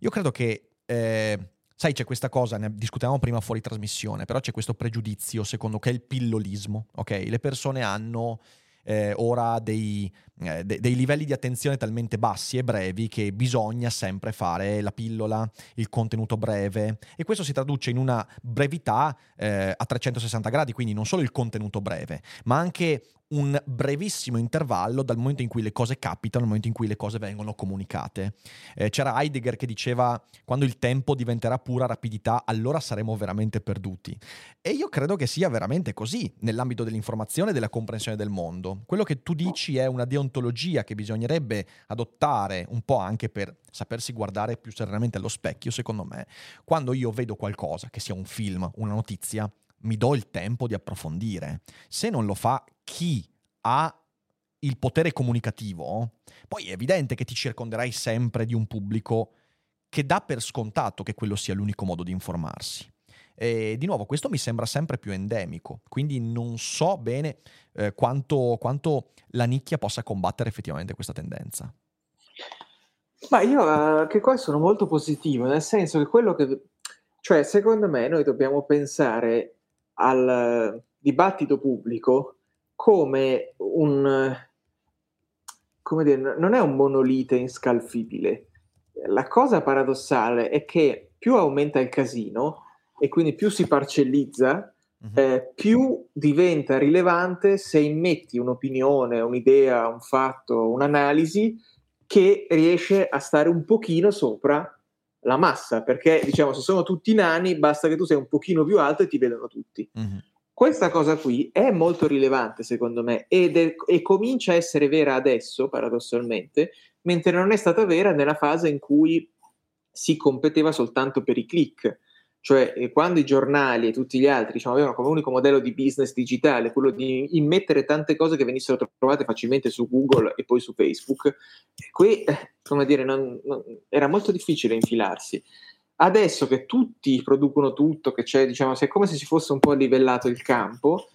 Io credo che, eh, sai, c'è questa cosa, ne discutevamo prima fuori trasmissione, però c'è questo pregiudizio, secondo che è il pillolismo, ok? Le persone hanno eh, ora dei, eh, de- dei livelli di attenzione talmente bassi e brevi che bisogna sempre fare la pillola, il contenuto breve e questo si traduce in una brevità eh, a 360 gradi, quindi non solo il contenuto breve, ma anche un brevissimo intervallo dal momento in cui le cose capitano al momento in cui le cose vengono comunicate. Eh, c'era Heidegger che diceva quando il tempo diventerà pura rapidità allora saremo veramente perduti. E io credo che sia veramente così nell'ambito dell'informazione e della comprensione del mondo. Quello che tu dici è una deontologia che bisognerebbe adottare un po' anche per sapersi guardare più serenamente allo specchio, secondo me. Quando io vedo qualcosa, che sia un film, una notizia, mi do il tempo di approfondire. Se non lo fa chi ha il potere comunicativo, poi è evidente che ti circonderai sempre di un pubblico che dà per scontato che quello sia l'unico modo di informarsi. E di nuovo, questo mi sembra sempre più endemico, quindi non so bene eh, quanto, quanto la nicchia possa combattere effettivamente questa tendenza. Ma io uh, che qua sono molto positivo, nel senso che quello che... Cioè, secondo me noi dobbiamo pensare al dibattito pubblico come un come dire, non è un monolite inscalfibile. La cosa paradossale è che più aumenta il casino e quindi più si parcellizza, uh-huh. eh, più diventa rilevante se immetti un'opinione, un'idea, un fatto, un'analisi che riesce a stare un pochino sopra la massa, perché diciamo se sono tutti nani basta che tu sei un pochino più alto e ti vedono tutti. Mm-hmm. Questa cosa qui è molto rilevante secondo me ed è, e comincia a essere vera adesso, paradossalmente, mentre non è stata vera nella fase in cui si competeva soltanto per i click. Cioè, eh, quando i giornali e tutti gli altri diciamo, avevano come unico modello di business digitale quello di immettere tante cose che venissero trovate facilmente su Google e poi su Facebook, qui, eh, come dire, non, non, era molto difficile infilarsi. Adesso che tutti producono tutto, che c'è, diciamo, è come se si fosse un po' livellato il campo,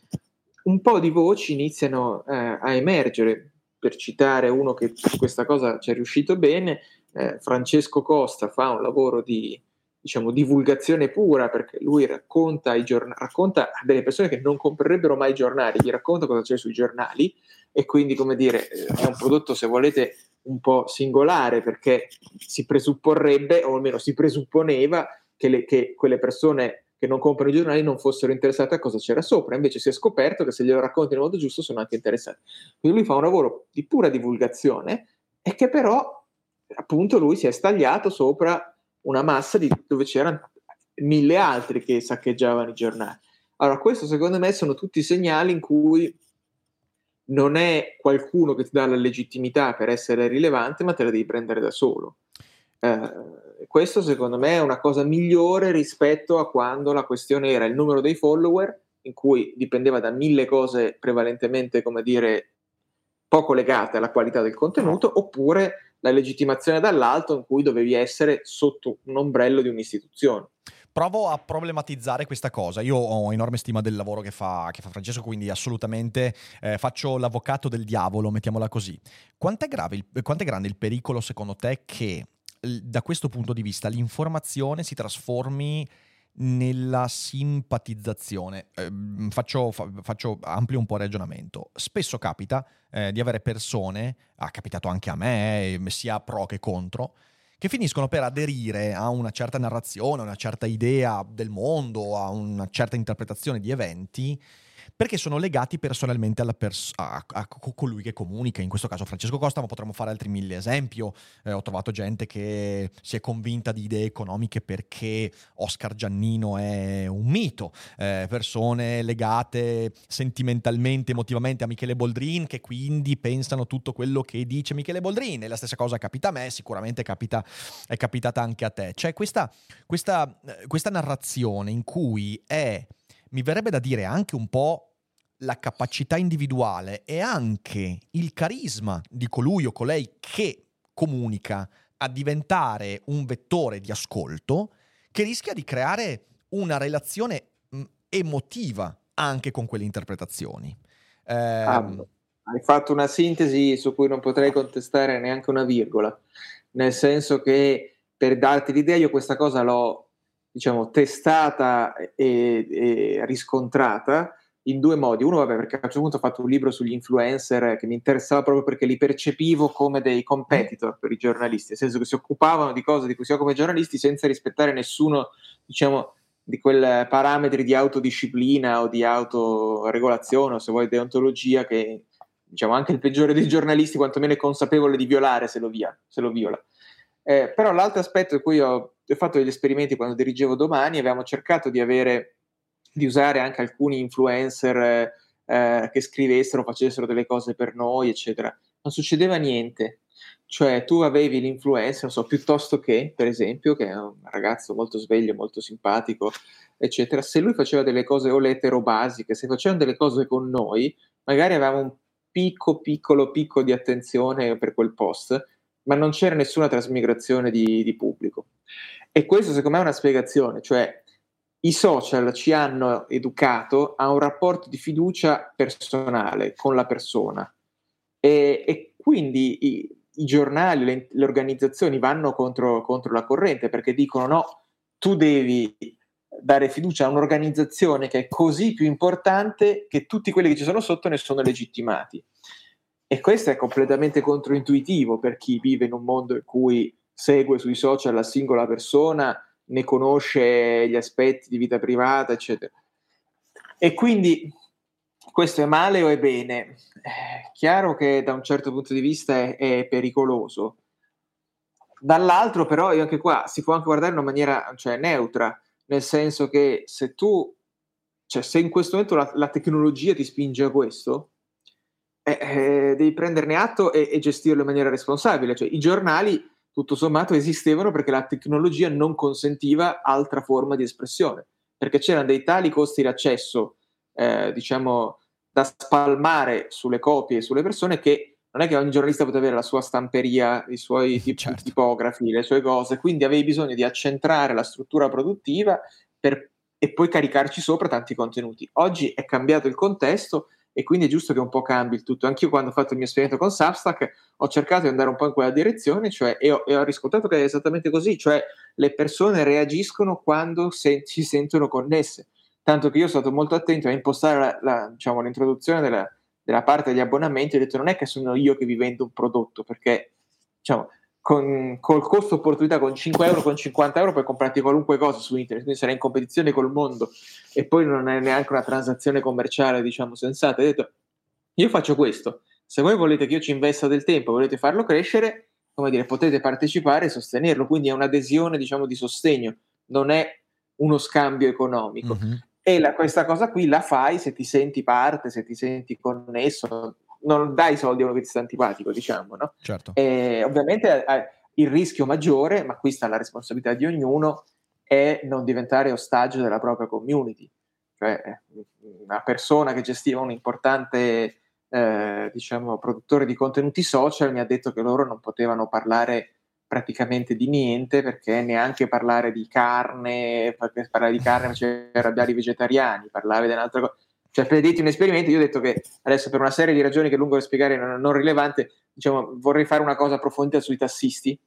un po' di voci iniziano eh, a emergere. Per citare uno che su questa cosa ci è riuscito bene, eh, Francesco Costa fa un lavoro di diciamo, divulgazione pura, perché lui racconta, i giornali, racconta a delle persone che non comprerebbero mai i giornali, gli racconta cosa c'è sui giornali e quindi, come dire, eh, è un prodotto, se volete, un po' singolare, perché si presupporrebbe, o almeno si presupponeva, che, le, che quelle persone che non comprano i giornali non fossero interessate a cosa c'era sopra, invece si è scoperto che se glielo racconti nel modo giusto sono anche interessati. Quindi lui fa un lavoro di pura divulgazione e che però appunto lui si è stagliato sopra una massa di, dove c'erano mille altri che saccheggiavano i giornali. Allora, questo secondo me sono tutti segnali in cui non è qualcuno che ti dà la legittimità per essere rilevante, ma te la devi prendere da solo. Eh, questo secondo me è una cosa migliore rispetto a quando la questione era il numero dei follower, in cui dipendeva da mille cose prevalentemente, come dire, poco legate alla qualità del contenuto, oppure la legittimazione dall'alto in cui dovevi essere sotto un ombrello di un'istituzione. Provo a problematizzare questa cosa. Io ho enorme stima del lavoro che fa, che fa Francesco, quindi assolutamente eh, faccio l'avvocato del diavolo, mettiamola così. Quanto è, quanto è grande il pericolo, secondo te, che da questo punto di vista l'informazione si trasformi nella simpatizzazione. Eh, faccio, fa, faccio, amplio un po' il ragionamento. Spesso capita eh, di avere persone, ha capitato anche a me, sia pro che contro, che finiscono per aderire a una certa narrazione, a una certa idea del mondo, a una certa interpretazione di eventi perché sono legati personalmente pers- a, a, colui che comunica, in questo caso Francesco Costa, ma potremmo fare altri mille esempi. Eh, ho trovato gente che si è convinta di idee economiche perché Oscar Giannino è un mito, eh, persone legate sentimentalmente, emotivamente a Michele Boldrin che quindi pensano tutto quello che dice Michele Boldrin e la stessa cosa capita a me, sicuramente capita, è capitata anche a te. C'è questa, questa, eh, questa narrazione in cui è mi verrebbe da dire anche un po' la capacità individuale e anche il carisma di colui o colei che comunica a diventare un vettore di ascolto che rischia di creare una relazione mh, emotiva anche con quelle interpretazioni. Eh, ah, hai fatto una sintesi su cui non potrei contestare neanche una virgola, nel senso che per darti l'idea io questa cosa l'ho diciamo, testata e, e, riscontrata in due modi. Uno, vabbè, perché a un certo punto ho fatto un libro sugli influencer che mi interessava proprio perché li percepivo come dei competitor per i giornalisti, nel senso che si occupavano di cose di cui si occupano i giornalisti senza rispettare nessuno, diciamo, di quei parametri di autodisciplina o di autoregolazione o se vuoi deontologia che diciamo anche il peggiore dei giornalisti quantomeno è consapevole di violare se lo, via, se lo viola. Eh, però l'altro aspetto in cui ho ho fatto degli esperimenti quando dirigevo domani, avevamo cercato di avere, di usare anche alcuni influencer eh, che scrivessero, facessero delle cose per noi, eccetera. Non succedeva niente. Cioè, tu avevi l'influencer, non so, piuttosto che, per esempio, che è un ragazzo molto sveglio, molto simpatico, eccetera, se lui faceva delle cose o lettere o basiche, se facevano delle cose con noi, magari avevamo un picco, piccolo picco di attenzione per quel post, ma non c'era nessuna trasmigrazione di, di pubblico. E questo secondo me è una spiegazione, cioè i social ci hanno educato a un rapporto di fiducia personale con la persona e, e quindi i, i giornali, le, le, organizzazioni vanno contro, contro la corrente perché dicono no, tu devi dare fiducia a un'organizzazione che è così più importante che tutti quelli che ci sono sotto ne sono legittimati. E questo è completamente controintuitivo per chi vive in un mondo in cui segue sui social la singola persona, ne conosce gli aspetti di vita privata, eccetera. E quindi questo è male o è bene? Eh, chiaro che da un certo punto di vista è, è, pericoloso. Dall'altro, però, io anche qua si può anche guardare in una maniera cioè, neutra, nel senso che se tu, cioè, se in questo momento la, la tecnologia ti spinge a questo, eh, eh, devi prenderne atto e, e, gestirlo in maniera responsabile. Cioè, I giornali, tutto sommato, esistevano perché la tecnologia non consentiva altra forma di espressione, perché c'erano dei tali costi di accesso, eh, diciamo, da spalmare sulle copie e sulle persone che non è che ogni giornalista poteva avere la sua stamperia, i suoi tip- certo. tipografi, le sue cose, quindi avevi bisogno di accentrare la struttura produttiva per, e poi caricarci sopra tanti contenuti. Oggi è cambiato il contesto e quindi è giusto che un po' cambi il tutto. Anch'io quando ho fatto il mio esperimento con Substack ho cercato di andare un po' in quella direzione cioè, e, ho, e, ho, riscontrato che è esattamente così, cioè le persone reagiscono quando se, si sentono connesse. Tanto che io sono stato molto attento a impostare la, la, diciamo, l'introduzione della, della, parte degli abbonamenti, ho detto non è che sono io che vi vendo un prodotto, perché diciamo, con, col costo opportunità con 5 euro, con 50 euro puoi comprarti qualunque cosa su internet, quindi sarai in competizione col mondo e poi non è neanche una transazione commerciale, diciamo, sensata. Hai detto, io faccio questo, se voi volete che io ci investa del tempo, volete farlo crescere, come dire, potete partecipare e sostenerlo, quindi è un'adesione, diciamo, di sostegno, non è uno scambio economico. Mm-hmm. E la, questa cosa qui la fai se ti senti parte, se ti senti connesso, non dai soldi a uno che ti sta antipatico, diciamo, no? Certo. E, ovviamente eh, il rischio maggiore, ma qui sta la responsabilità di ognuno, è non diventare ostaggio della propria community. Cioè, una persona che gestiva un importante, eh, diciamo, produttore di contenuti social mi ha detto che loro non potevano parlare praticamente di niente perché neanche parlare di carne, parlare di carne faceva arrabbiare i vegetariani, parlare di un'altra cosa cioè, per dirti un esperimento, io ho detto che adesso per una serie di ragioni che è lungo da spiegare, non, non rilevante, diciamo, vorrei fare una cosa approfondita sui tassisti.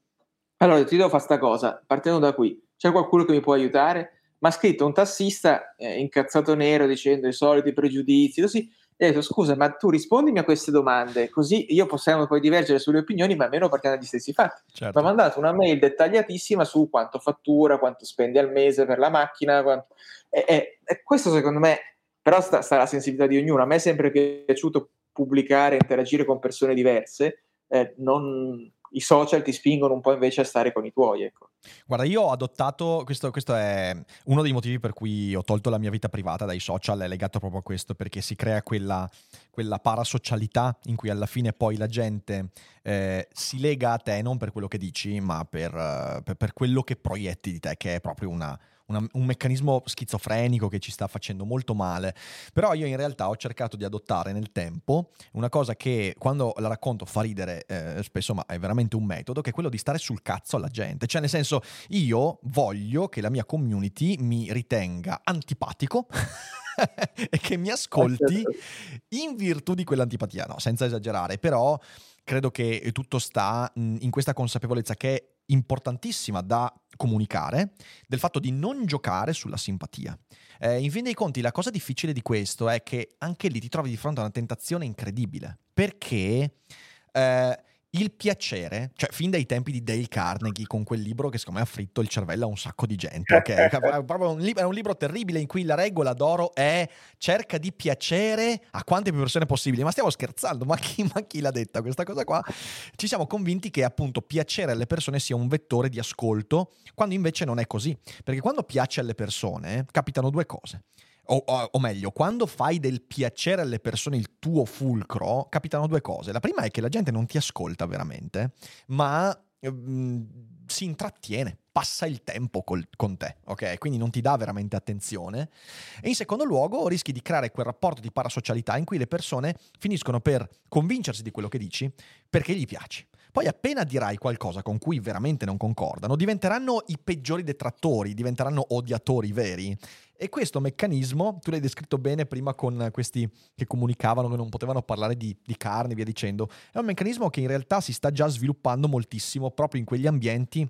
Allora, ti devo fare questa cosa, partendo da qui. C'è qualcuno che mi può aiutare? Ma ha scritto un tassista eh, incazzato nero dicendo i soliti pregiudizi, così, e ho detto scusa ma tu rispondimi a queste domande così io possiamo poi divergere sulle opinioni ma almeno partiamo dagli stessi fatti certo. mi ha mandato una mail dettagliatissima su quanto fattura quanto spendi al mese per la macchina quanto... e, e, e, questo secondo me però sta, sta alla sensibilità di ognuno a me è sempre piaciuto pubblicare interagire con persone diverse eh, non i social ti spingono un po' invece a stare con i tuoi. Ecco. Guarda, io ho adottato, questo, questo, è uno dei motivi per cui ho tolto la mia vita privata dai social, è legato proprio a questo, perché si crea quella, quella parasocialità in cui alla fine poi la gente eh, si lega a te non per quello che dici, ma per, per, per quello che proietti di te, che è proprio una, una, un meccanismo schizofrenico che ci sta facendo molto male. Però io in realtà ho cercato di adottare nel tempo una cosa che quando la racconto fa ridere eh, spesso, ma è veramente un metodo, che è quello di stare sul cazzo alla gente. Cioè, nel senso, io voglio che la mia community mi ritenga antipatico. e che mi ascolti in virtù di quell'antipatia. No, senza esagerare, però credo che tutto sta in questa consapevolezza che è importantissima da comunicare del fatto di non giocare sulla simpatia. Eh, in fin dei conti, la cosa difficile di questo è che anche lì ti trovi di fronte a una tentazione incredibile perché eh, il piacere, cioè fin dai tempi di Dale Carnegie con quel libro che secondo me ha fritto il cervello a un sacco di gente, ok? è, un libro, è un libro terribile in cui la regola d'oro è cerca di piacere a quante più persone possibili, ma stiamo scherzando, ma chi, ma chi l'ha detta questa cosa qua? Ci siamo convinti che appunto piacere alle persone sia un vettore di ascolto, quando invece non è così, perché quando piace alle persone capitano due cose. O, o, o, meglio, quando fai del piacere alle persone il tuo fulcro, capitano due cose. La prima è che la gente non ti ascolta veramente, ma mm, si intrattiene, passa il tempo col, con te, ok? Quindi non ti dà veramente attenzione. E in secondo luogo rischi di creare quel rapporto di parasocialità in cui le persone finiscono per convincersi di quello che dici perché gli piaci. Poi appena dirai qualcosa con cui veramente non concordano, diventeranno i peggiori detrattori, diventeranno odiatori veri e questo meccanismo, tu l'hai descritto bene prima con questi che comunicavano che non potevano parlare di, di carne e via dicendo, è un meccanismo che in realtà si sta già sviluppando moltissimo proprio in quegli ambienti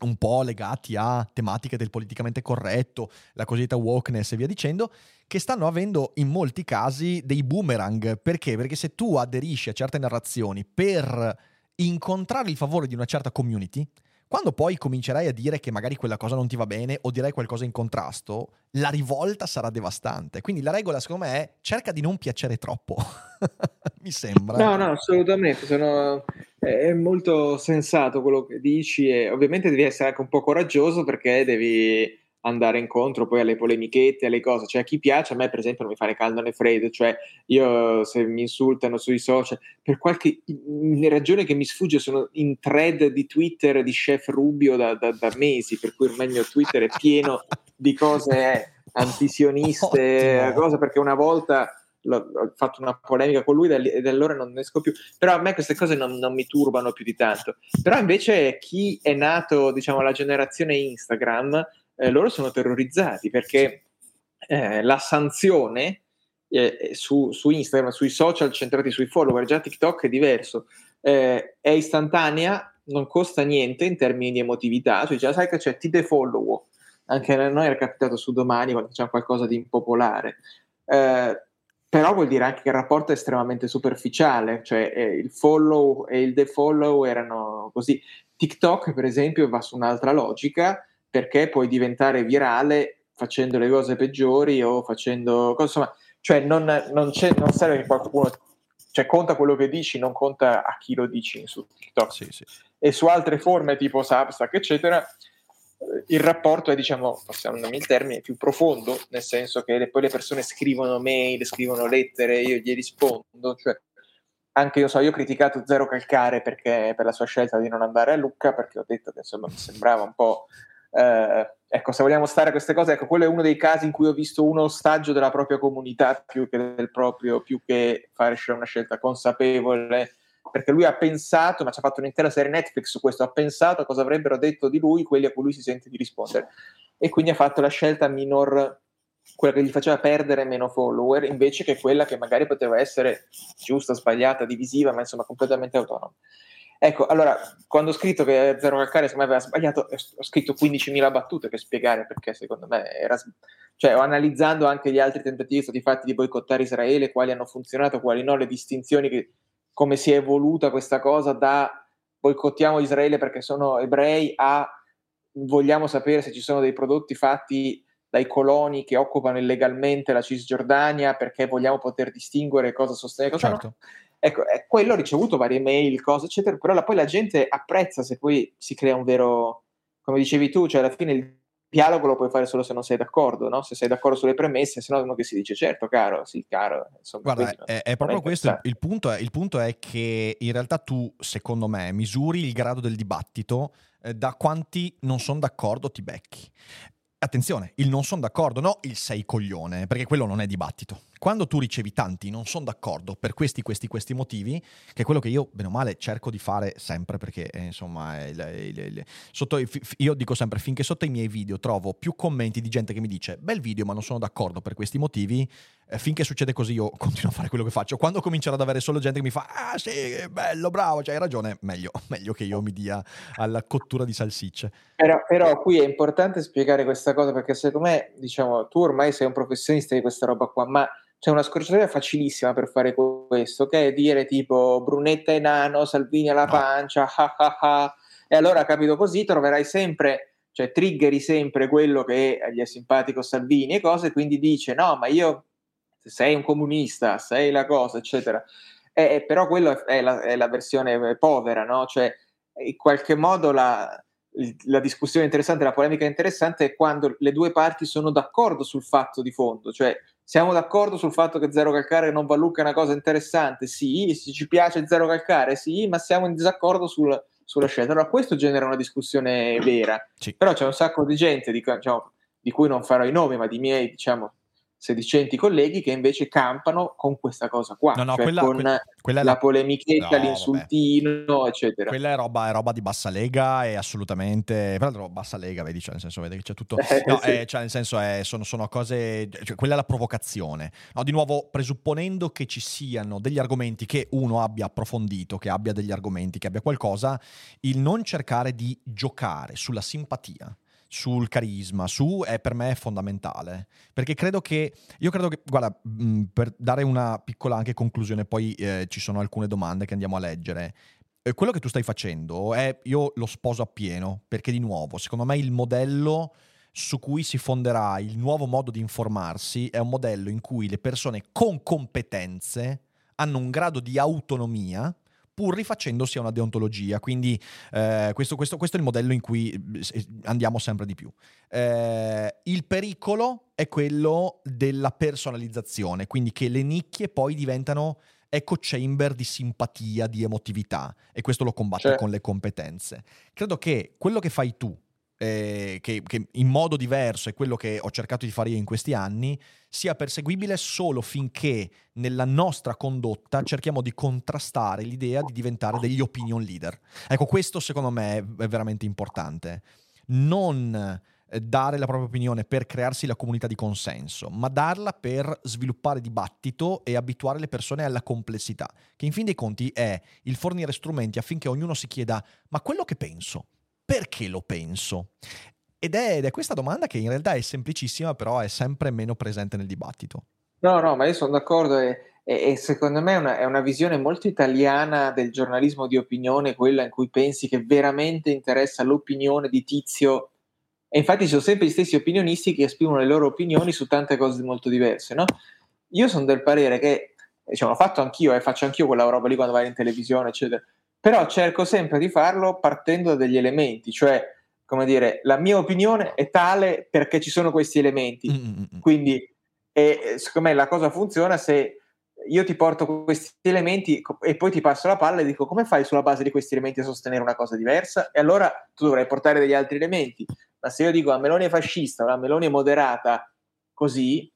un po' legati a tematiche del politicamente corretto, la cosiddetta wokeness e via dicendo, che stanno avendo in molti casi dei boomerang. Perché? Perché se tu aderisci a certe narrazioni per incontrare il favore di una certa community, quando poi comincerai a dire che magari quella cosa non ti va bene o dirai qualcosa in contrasto, la rivolta sarà devastante. Quindi la regola, secondo me, è cerca di non piacere troppo. Mi sembra. No, no, assolutamente. Sono... È molto sensato quello che dici e ovviamente devi essere anche un po' coraggioso perché devi andare incontro poi alle polemichette, alle cose. Cioè, a chi piace, a me per esempio non mi fare caldo né freddo, cioè io se mi insultano sui social, per qualche ragione che mi sfugge, sono in thread di Twitter di Chef Rubio da, da, da mesi, per cui ormai il mio Twitter è pieno di cose antisioniste, cose perché una volta ho fatto una polemica con lui e da allora non ne esco più. Però a me queste cose non, non, mi turbano più di tanto. Però invece chi è nato, diciamo, alla generazione Instagram eh, loro sono terrorizzati perché eh, la sanzione eh, su, su, Instagram, sui social centrati sui follower, già TikTok è diverso, eh, è istantanea, non costa niente in termini di emotività, cioè già sai che c'è? Ti defollow, anche a noi era capitato su domani quando c'è qualcosa di impopolare. Eh, però vuol dire anche che il rapporto è estremamente superficiale, cioè eh, il follow e il defollow erano così. TikTok, per esempio, va su un'altra logica, perché puoi diventare virale facendo le cose peggiori o facendo insomma, cioè non, non, non serve che qualcuno cioè conta quello che dici, non conta a chi lo dici su TikTok. Sì, sì. E su altre forme tipo Substack, eccetera, il rapporto è, diciamo, passiamo il termine, più profondo, nel senso che poi le persone scrivono mail, scrivono lettere, io gli rispondo, cioè anche io so, io ho criticato Zero Calcare perché per la sua scelta di non andare a Lucca, perché ho detto che insomma mi sembrava un po' Eh, ecco, se vogliamo stare a queste cose, ecco, quello è uno dei casi in cui ho visto uno ostaggio della propria comunità più che del proprio, più che fare una scelta consapevole, perché lui ha pensato, ma ci ha fatto un'intera serie Netflix su questo, ha pensato a cosa avrebbero detto di lui quelli a cui lui si sente di rispondere. E quindi ha fatto la scelta minor, quella che gli faceva perdere meno follower, invece che quella che magari poteva essere giusta, sbagliata, divisiva, ma insomma completamente autonoma. Ecco, allora, quando ho scritto che Zero Calcare secondo me aveva sbagliato, ho scritto 15.000 battute per spiegare perché secondo me era... Cioè, analizzando anche gli altri tentativi stati fatti di boicottare Israele, quali hanno funzionato, quali no, le distinzioni, che, come si è evoluta questa cosa da boicottiamo Israele perché sono ebrei a vogliamo sapere se ci sono dei prodotti fatti dai coloni che occupano illegalmente la Cisgiordania perché vogliamo poter distinguere cosa sostenere cosa certo. no. Ecco, eh, quello ha ricevuto varie mail, cose, eccetera, però la, poi la gente apprezza se poi si crea un vero, come dicevi tu, cioè alla fine il dialogo lo puoi fare solo se non sei d'accordo, no? Se sei d'accordo sulle premesse, se no uno che si dice certo, caro, sì, caro. Insomma, Guarda, è, è, proprio è questo il punto, è, il punto è che in realtà tu, secondo me, misuri il grado del dibattito eh, da quanti non sono d'accordo ti becchi. Attenzione, il non sono d'accordo, no il sei coglione, perché quello non è dibattito. Quando tu ricevi tanti non sono d'accordo per questi, questi, questi motivi, che è quello che io, bene o male, cerco di fare sempre, perché eh, insomma, il, il, il, sotto, io dico sempre, finché sotto i miei video trovo più commenti di gente che mi dice, bel video ma non sono d'accordo per questi motivi, eh, finché succede così io continuo a fare quello che faccio. Quando comincerò ad avere solo gente che mi fa, ah sì, bello, bravo, cioè, hai ragione, meglio, meglio che io mi dia alla cottura di salsicce. Però, però, qui è importante spiegare questa cosa perché secondo me, diciamo, tu ormai sei un professionista di questa roba qua, ma c'è una scorciatoia facilissima per fare questo, che è dire tipo Brunetta è nano, Salvini alla pancia, ah ah ah, e allora capito così troverai sempre, cioè triggeri sempre quello che gli è simpatico Salvini e cose, quindi dice no, ma io sei un comunista, sei la cosa, eccetera. Eh, però quello è la, è la versione povera, no? Cioè, in qualche modo la, la discussione interessante, la polemica interessante è quando le due parti sono d'accordo sul fatto di fondo, cioè siamo d'accordo sul fatto che zero calcare non Vallucca è una cosa interessante? Sì, se ci piace zero calcare, sì, ma siamo in disaccordo sul, sulla scelta. Allora questo genera una discussione vera, sì. però c'è un sacco di gente, di, diciamo, di cui non farò i nomi, ma di miei, diciamo, sedicenti colleghi che invece campano con questa cosa qua, no, no, cioè quella, con quella, quella la, la polemichetta, no, l'insultino, vabbè. eccetera. Quella è roba, è roba, di bassa lega e assolutamente, tra l'altro bassa lega, vedi, cioè nel senso, vedi che c'è tutto, eh, no, sì. eh, cioè nel senso è, sono, sono, cose, cioè, quella è la provocazione. No, di nuovo, presupponendo che ci siano degli argomenti che uno abbia approfondito, che abbia degli argomenti, che abbia qualcosa, il non cercare di giocare sulla simpatia sul carisma, su è per me fondamentale. Perché credo che, io credo che, guarda, mh, per dare una piccola anche conclusione, poi eh, ci sono alcune domande che andiamo a leggere. Eh, quello che tu stai facendo è, io lo sposo appieno, perché di nuovo, secondo me il modello su cui si fonderà il nuovo modo di informarsi è un modello in cui le persone con competenze hanno un grado di autonomia pur rifacendosi a una deontologia. Quindi eh, questo, questo, questo, è il modello in cui eh, andiamo sempre di più. Eh, il pericolo è quello della personalizzazione, quindi che le nicchie poi diventano echo chamber di simpatia, di emotività e questo lo combatte cioè. con le competenze. Credo che quello che fai tu eh, che, che, in modo diverso è quello che ho cercato di fare io in questi anni, sia perseguibile solo finché nella nostra condotta cerchiamo di contrastare l'idea di diventare degli opinion leader. Ecco, questo secondo me è veramente importante. Non eh, dare la propria opinione per crearsi la comunità di consenso, ma darla per sviluppare dibattito e abituare le persone alla complessità, che in fin dei conti è il fornire strumenti affinché ognuno si chieda ma quello che penso, perché lo penso? Ed è, ed è, questa domanda che in realtà è semplicissima, però è sempre meno presente nel dibattito. No, no, ma io sono d'accordo e, e, e secondo me è una, è una, visione molto italiana del giornalismo di opinione, quella in cui pensi che veramente interessa l'opinione di tizio. E infatti sono sempre gli stessi opinionisti che esprimono le loro opinioni su tante cose molto diverse, no? Io sono del parere che, diciamo, l'ho fatto anch'io e eh, faccio anch'io quella roba lì quando vai in televisione, eccetera però cerco sempre di farlo partendo da degli elementi, cioè, come dire, la mia opinione è tale perché ci sono questi elementi. Mm-hmm. Quindi, e, secondo me la cosa funziona se io ti porto questi elementi e poi ti passo la palla e dico come fai sulla base di questi elementi a sostenere una cosa diversa? E allora tu dovrai portare degli altri elementi. Ma se io dico la Meloni è fascista, la Meloni è moderata, così, eh,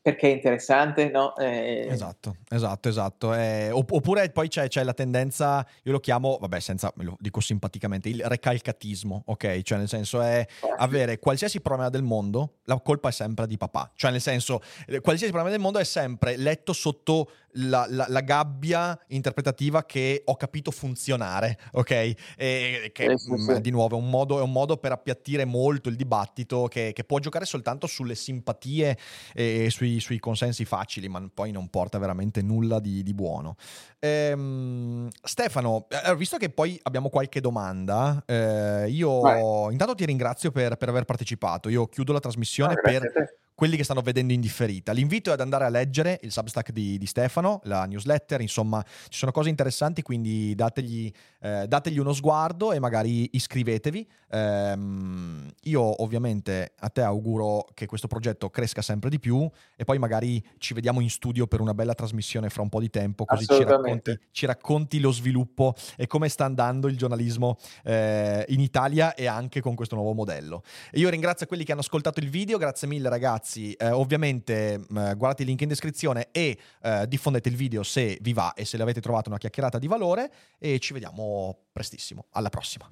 perché è interessante, no? Eh... Esatto, esatto, esatto. Eh, oppure poi c'è, c'è, la tendenza, io lo chiamo, vabbè, senza, lo dico simpaticamente, il recalcatismo, ok? Cioè nel senso è avere qualsiasi problema del mondo, la colpa è sempre di papà. Cioè nel senso, eh, qualsiasi problema del mondo è sempre letto sotto la, la, la, gabbia interpretativa che ho capito funzionare, ok? E, che eh, sì, mh, sì. di nuovo è un, modo, è un, modo, per appiattire molto il dibattito che, che può giocare soltanto sulle simpatie e sui, sui, consensi facili, ma poi non porta veramente nulla di, di buono. Ehm, Stefano, eh, visto che poi abbiamo qualche domanda, eh, io Vai. intanto ti ringrazio per, per, aver partecipato. Io chiudo la trasmissione no, per quelli che stanno vedendo in differita. L'invito è ad andare a leggere il Substack di, di Stefano, la newsletter, insomma ci sono cose interessanti, quindi dategli, eh, dategli uno sguardo e magari iscrivetevi. Ehm, io ovviamente a te auguro che questo progetto cresca sempre di più e poi magari ci vediamo in studio per una bella trasmissione fra un po' di tempo, così ci racconti, ci racconti, lo sviluppo e come sta andando il giornalismo eh, in Italia e anche con questo nuovo modello. E io ringrazio quelli che hanno ascoltato il video, grazie mille ragazzi ragazzi, eh, ovviamente mh, mm, guardate il link in descrizione e eh, diffondete il video se vi va e se l'avete trovato una chiacchierata di valore e ci vediamo prestissimo. Alla prossima.